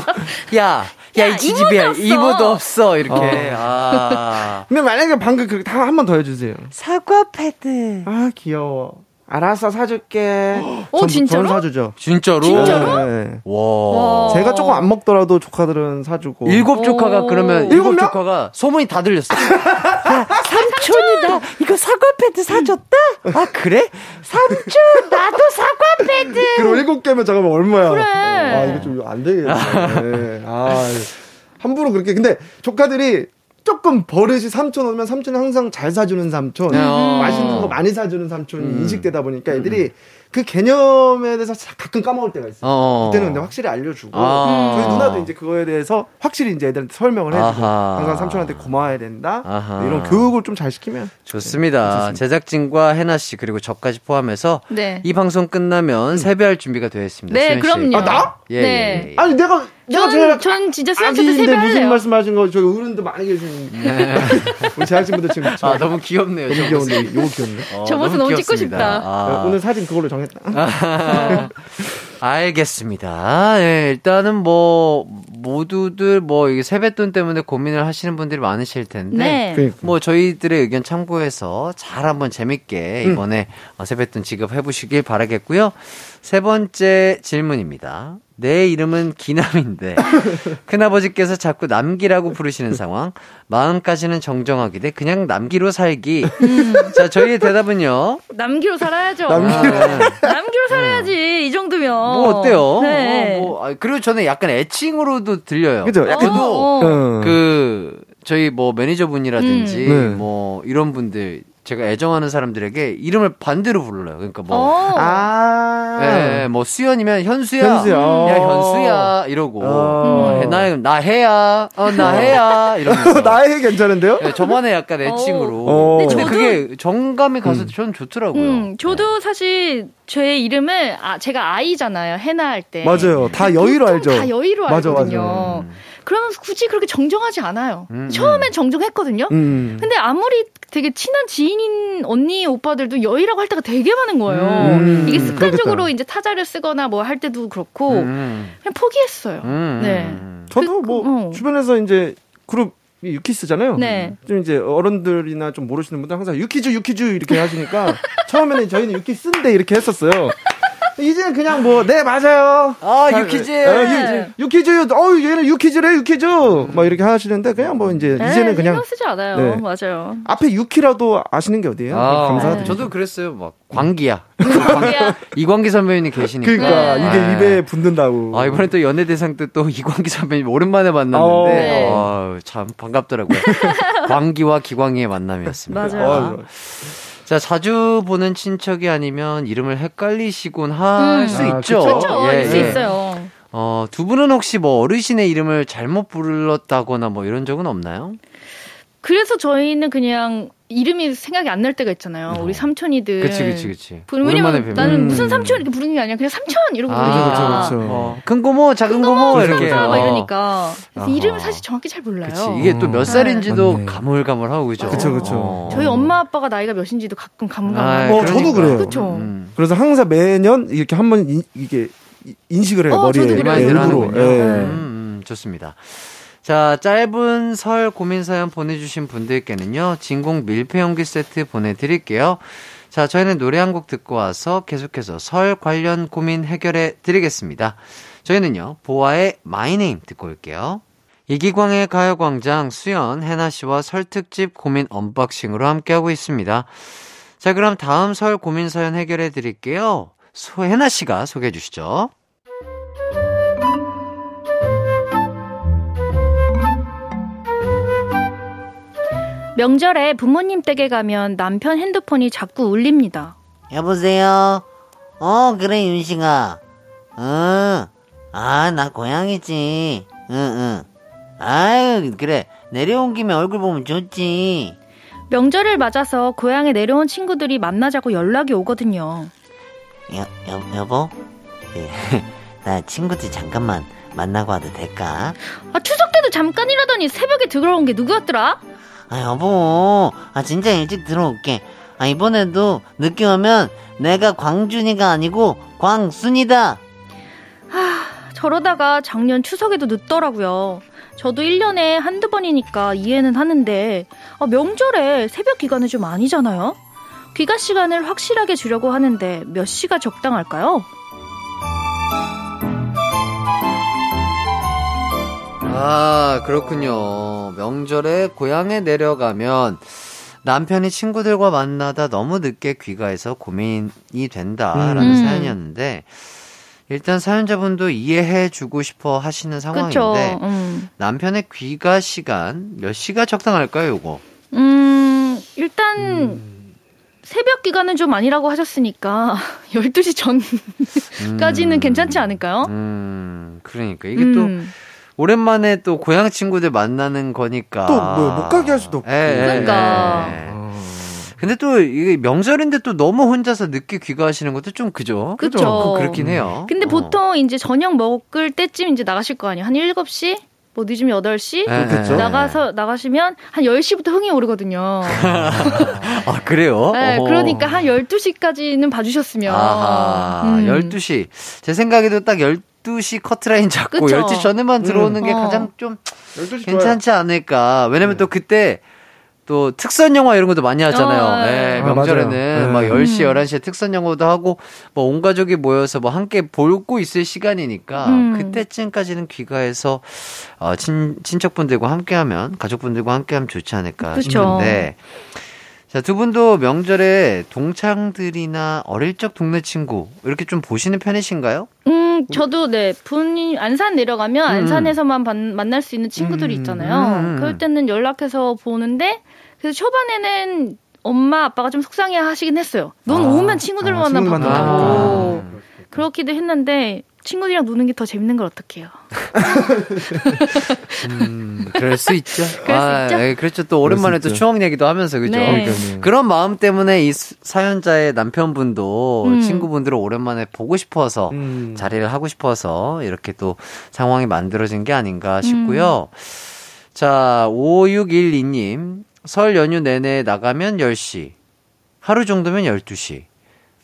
야. 야, 야, 이 지집이야. 이모도 없어. 이렇게. 아. 근데 만약에 방금 그렇게 다 한 번 더 해주세요. 사과 패드. 아 귀여워. 알았어 사줄게. 어, 전- 진짜로? 전 사주죠. 진짜로? 진짜로? 네. 와. 와. 제가 조금 안 먹더라도 조카들은 사주고. 일곱 조카가 오. 그러면 일곱 일곱 명? 조카가 소문이 다 들렸어. 삼촌이다. 이거 사과 패드 사줬다? 아 그래? 삼촌, 나도 사과 패드. 그럼 일곱 개면 잠깐만 얼마야? 그래. 아 이거 좀 안 되겠네. 아 함부로 그렇게 근데 조카들이 조금 버릇이 삼촌 오면 삼촌이 항상 잘 사주는 삼촌, 어. 맛있는 거 많이 사주는 삼촌이 음. 인식되다 보니까 애들이 그 개념에 대해서 가끔 까먹을 때가 있어요. 어. 그때는 근데 확실히 알려주고 아. 저희 누나도 이제 그거에 대해서 확실히 이제 애들한테 설명을 해주고 아하. 항상 삼촌한테 고마워야 된다 아하. 이런 교육을 좀 잘 시키면 좋습니다. 제작진과 해나 씨 그리고 저까지 포함해서 네. 이 방송 끝나면 세배할 준비가 되어 있습니다. 네. 그럼요. 아, 나? 예, 네. 예, 예. 아니 내가 전, 전 진짜 수현씨한테 아기인데 무슨 세배할래요. 말씀하신 거 저희 어른도 많이 계시는데 우리 제작진분들 지금 아 너무 귀엽네요. 너무 저 귀여운데. 이거 귀엽네 어, 저 모습 너무 찍고. 싶다. 아. 오늘 사진 그걸로 정했다 알겠습니다. 예, 일단은 뭐, 모두들 뭐 이게 세뱃돈 때문에 고민을 하시는 분들이 많으실 텐데 네. 그러니까. 뭐 저희들의 의견 참고해서 잘 한번 재밌게 음. 이번에 어, 세뱃돈 지급해 보시길 바라겠고요. 세 번째 질문입니다. 내 이름은 기남인데 큰아버지께서 자꾸 남기라고 부르시는 상황. 마음까지는 정정하기 대 그냥 남기로 살기. 음. 자, 저희의 대답은요. 남기로 살아야죠. 남기로. 아, 남기로 살아야지. 뭐 어때요? 네. 어, 뭐, 아, 그리고 저는 약간 애칭으로도 들려요. 그죠? 약간 어, 어. 어. 그 저희 뭐 매니저분이라든지 음. 네. 뭐 이런 분들 제가 애정하는 사람들에게 이름을 반대로 불러요. 그러니까 뭐 어. 아. 예, 뭐 수연이면 현수야. 현수야. 야, 어. 현수야. 이러고. 어. 어, 나, 나 해야. 어, 나 해야. 이러면서. 나의 괜찮은데요? 예, 저만의 약간 애칭으로. 어. 근데, 근데 그게 정감이 가서 전 좋더라고요. 음, 저도 사실 제 이름을 아, 제가 아이잖아요. 해나 할 때. 맞아요. 다 여의로 알죠. 다 여의로 맞아, 알거든요. 맞아. 음. 그러면 굳이 그렇게 정정하지 않아요. 음, 처음엔 정정했거든요. 음. 근데 아무리 되게 친한 지인인 언니 오빠들도 여이라고 할 때가 되게 많은 거예요. 음, 이게 습관적으로 그러겠다. 이제 타자를 쓰거나 뭐 할 때도 그렇고 음. 그냥 포기했어요. 음. 네. 저도 그, 뭐 어. 주변에서 이제 그룹 이 유키스잖아요. 네. 좀 이제 어른들이나 좀 모르시는 분들 항상 유키즈 유키즈 이렇게 하시니까 처음에는 저희는 유키스인데 이렇게 했었어요. 이제는 그냥 뭐 네 맞아요. 아, 다- 유키즈. 어, 유, 유키즈. 어 얘는 유키즈래 유키즈. 막 이렇게 하시는데 그냥 뭐 이제 네, 이제는 그냥 신경 쓰지 않아요. 네. 맞아요. 앞에 유키라도 아시는 게 어디예요? 아, 감사드립니다. 저도 그랬어요. 막, 광기야. 광기야. 이광기 선배님이 계시니까. 그러니까 네. 이게 입에 붙는다고. 아, 이번에 또 연예대상 때 또 이광기 선배님 오랜만에 어. 만났는데, 네. 아, 참 반갑더라고요. 광기와 기광이의 만남이었습니다. 맞아요. 어, 자, 자주 보는 친척이 아니면 이름을 헷갈리시곤 할 음. 수 아, 있죠. 그렇죠. 예, 수 예. 있어요. 어, 두 분은 혹시 뭐 어르신의 이름을 잘못 불렀다거나 뭐 이런 적은 없나요? 그래서 저희는 그냥 이름이 생각이 안 날 때가 있잖아요. 우리 삼촌이들. 그치, 그치, 그치. 부- 오랜만에 왜냐면 뵈면. 나는 음. 무슨 삼촌 이렇게 부르는 게 아니라 그냥 삼촌 이러고 아, 부르니까. 그쵸, 그쵸, 그쵸. 어, 큰 고모, 작은 고모, 그치, 이렇게. 막 어. 이러니까. 그래서 아하. 이름을 사실 정확히 잘 몰라요. 그치. 이게 또몇 음. 살인지도 맞네. 가물가물하고, 그죠? 그쵸, 그쵸. 어. 저희 엄마 아빠가 나이가 몇인지도 가끔 아, 가물가물. 어, 저도 그래요. 그쵸. 음. 그래서 항상 매년 이렇게 한번 인- 이게 이- 인식을 해요 어, 머리에 저도 그래요. 네, 일부러. 예. 음, 음, 좋습니다. 자, 짧은 설 고민 사연 보내주신 분들께는요, 진공 밀폐용기 세트 보내드릴게요. 자, 저희는 노래 한 곡 듣고 와서 계속해서 설 관련 고민 해결해 드리겠습니다. 저희는요, 보아의 Name 듣고 올게요. 이기광의 가요광장 수현, 해나씨와 설 특집 고민 unboxing으로 함께하고 있습니다. 자, 그럼 다음 설 고민 사연 해결해 드릴게요. 소혜나씨가 소개해 주시죠. 명절에 부모님 댁에 가면 남편 핸드폰이 자꾸 울립니다. 여보세요? 어, 그래, 윤식아. 응. 아, 나 고양이지. 응, 응. 아유, 그래. 내려온 김에 얼굴 보면 좋지. 명절을 맞아서 고향에 내려온 친구들이 만나자고 연락이 오거든요. 여, 여, 여보? 그, 나 친구들 잠깐만 만나고 와도 될까? 아, 추석 때도 잠깐이라더니 새벽에 들어온 게 누구였더라? 아, 여보. 아, 진짜 일찍 들어올게. 아, 이번에도 늦게 오면 내가 광준이가 아니고 광순이다. 저러다가 작년 추석에도 늦더라고요. 저도 1년에 한두 번이니까 이해는 하는데, 아, 명절에 새벽 기간은 좀 아니잖아요? 귀가 시간을 확실하게 주려고 하는데 몇 시가 적당할까요? 아, 그렇군요. 명절에 고향에 내려가면 남편이 친구들과 만나다 너무 늦게 귀가해서 고민이 된다라는 음. 사연이었는데, 일단 사연자분도 이해해 주고 싶어 하시는. 상황인데, 음. 남편의 귀가 시간 몇 시가 적당할까요, 요거? 음, 일단, 새벽 기간은 좀 아니라고 하셨으니까, 12시 전까지는 음. 괜찮지 않을까요? 음, 그러니까. 이게 또, 음. 오랜만에 또 고향 친구들 만나는 거니까. 또 뭐 못 가게 할 수도 없고. 예, 예, 그러니까. 예. 아. 근데 또 이게 명절인데 또 너무 혼자서 늦게 귀가하시는 것도 좀 그죠? 그쵸. 그- 그렇긴 해요. 근데 어. 보통 이제 저녁 먹을 때쯤 이제 나가실 거 아니에요. 한 7시? 뭐 늦으면 8시? 예, 그렇겠죠. 예, 예. 나가서 나가시면 한 10시부터 흥이 오르거든요. 아, 그래요? 네, 어허. 그러니까 한 12시까지는 봐 주셨으면. 아하, 음. 12시. 제 생각에도 딱 12 12시 커트라인 잡고 그쵸? 12시 전에만 들어오는 음. 게 어. 가장 좀 12시 괜찮지 않을까. 왜냐면 네. 또 그때 또 특선 영화 이런 것도 많이 하잖아요. 어, 예, 아, 명절에는 맞아요. 막 네. 10시, 음. 11시에 특선 영화도 하고 뭐 온 가족이 모여서 뭐 함께 보고 있을 시간이니까 음. 그때쯤까지는 귀가해서 어, 친, 친척분들과 함께 하면 가족분들과 함께 하면 좋지 않을까 그쵸. 싶은데 자, 두 분도 명절에 동창들이나 어릴 적 동네 친구 이렇게 좀 보시는 편이신가요? 음, 저도 네, 분이 안산 내려가면 음. 안산에서만 반- 만날 수 있는 친구들이 음. 있잖아요. 음. 그럴 때는 연락해서 보는데 그래서 초반에는 엄마 아빠가 좀 속상해 하시긴 했어요. 넌 아. 오면 친구들만 아, 만나고 만나고. 그렇기도 했는데 친구들이랑 노는 게 더 재밌는 걸 어떡해요. 음, 그럴 수 있죠. 그럴 수 있죠. 예, 그렇죠. 또 오랜만에 또. 추억 얘기도 하면서 그죠. 네. 그러니까요. 그런 마음 때문에 이 수- 사연자의 남편분도 음. 친구분들을 오랜만에 보고 싶어서 음. 자리를 하고 싶어서 이렇게 또 상황이 만들어진 게 아닌가 음. 싶고요. 자, 5612님. 설 연휴 내내 나가면 10시. 하루 정도면 12시.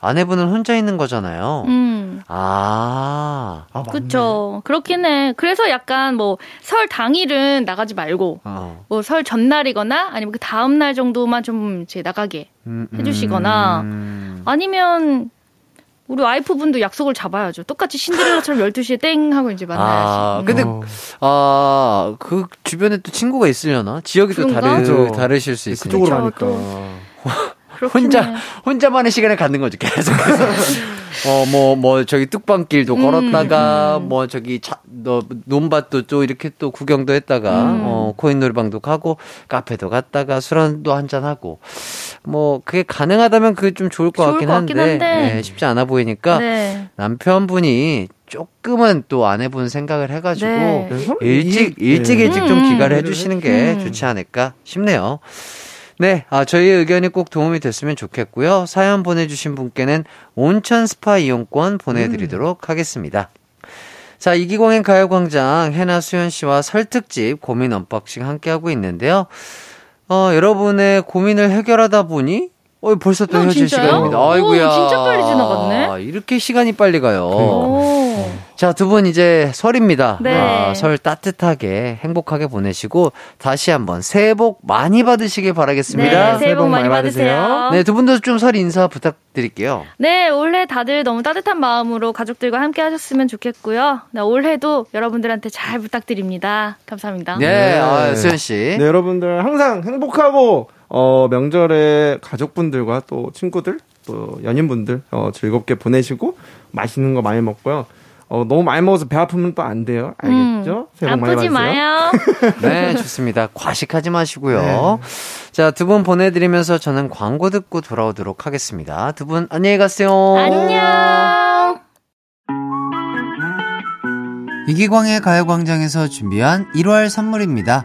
아내분은 혼자 있는 거잖아요. 음. 아. 아. 그쵸. 그렇긴 해. 그래서 약간 뭐 설 당일은 나가지 말고 어. 뭐설 전날이거나 아니면 그 다음 날 정도만 좀 이제 나가게 음, 해주시거나 음. 아니면 우리 와이프분도 약속을 잡아야죠. 똑같이 신데렐라처럼 12시에 땡 하고 이제 만나야지. 아, 음. 근데 어. 아, 그 주변에 또 친구가 있으려나? 지역이 또 그런가? 다르, 그죠. 다르실 수 있으니까. 그쪽으로 가니까. 혼자, 해. 혼자만의 시간을 갖는 거죠, 계속해서. 어, 뭐, 뭐, 저기 뚝방길도 음, 걸었다가, 음. 뭐, 저기, 차, 너, 논밭도 또 이렇게 또 구경도 했다가, 음. 어, 코인 놀이방도 가고, 카페도 갔다가, 술도 한잔 하고, 뭐, 그게 가능하다면 그게 좀 좋을 것 좋을 같긴 것 한데, 같긴 한데. 예, 쉽지 않아 보이니까, 네. 남편분이 조금은 또 아내분 생각을 해가지고, 네. 일찍, 이- 일찍 네. 일찍 좀 음. 귀가를 해주시는 게 음. 좋지 않을까 싶네요. 네, 아, 저희의 의견이 꼭 도움이 됐으면 좋겠고요. 사연 보내주신 분께는 온천 스파 이용권 보내드리도록 하겠습니다. 자, 이기광의 가요광장 해나 수현 씨와 설특집 고민 unboxing 함께하고 있는데요. 어, 여러분의 고민을 해결하다 보니 어, 벌써 또 어, 헤어질 진짜요? 시간입니다. 오, 아이고야. 진짜 빨리 지나갔네. 이렇게 시간이 빨리 가요. 오. 자, 두 분 이제 설입니다. 네. 아, 설 따뜻하게 행복하게 보내시고 다시 한번 새해 복 많이 받으시길 바라겠습니다. 네, 새해 복 많이 받으세요. 네, 두 분도 좀 설 인사 부탁드릴게요. 네, 올해 다들 너무 따뜻한 마음으로 가족들과 함께 하셨으면 좋겠고요. 네, 올해도 여러분들한테 잘 부탁드립니다. 감사합니다. 네, 네. 아, 수현 씨. 네, 여러분들 항상 행복하고 어, 명절에 가족분들과 또 친구들 또 연인분들 어, 즐겁게 보내시고 맛있는 거 많이 먹고요. 어, 너무 많이 먹어서 배 아프면 또 안 돼요. 알겠죠? 새해 복 많이 음. 아프지. 마요. 네, 좋습니다. 과식하지 마시고요. 네. 자, 두 분 보내드리면서 저는 광고 듣고 돌아오도록 하겠습니다. 두 분 안녕히 가세요. 안녕. 이기광의 가요광장에서 준비한 1월 선물입니다.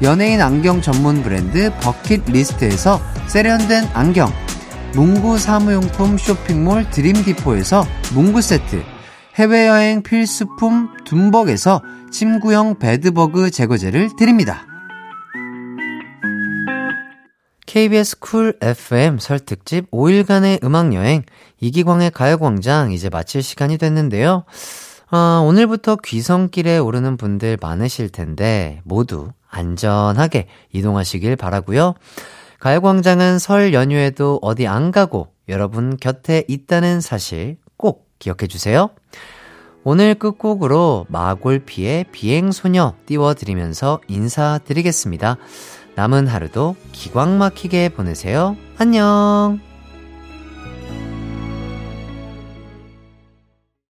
연예인 안경 전문 브랜드 버킷 리스트에서 세련된 안경, 문구 사무용품 쇼핑몰 드림디포에서 문구 세트, 해외여행 필수품 둠벅에서 침구형 bedbug 제거제를 드립니다. KBS Cool FM 설 특집 5일간의 음악여행 이기광의 가요광장 이제 마칠 시간이 됐는데요. 아, 오늘부터 귀성길에 오르는 분들 많으실 텐데 모두 안전하게 이동하시길 바라고요. 가요광장은 설 연휴에도 어디 안 가고 여러분 곁에 있다는 사실 꼭 기억해 주세요. 오늘 끝곡으로 마골피의 비행소녀 띄워드리면서 인사드리겠습니다. 남은 하루도 기광 막히게 보내세요. 안녕!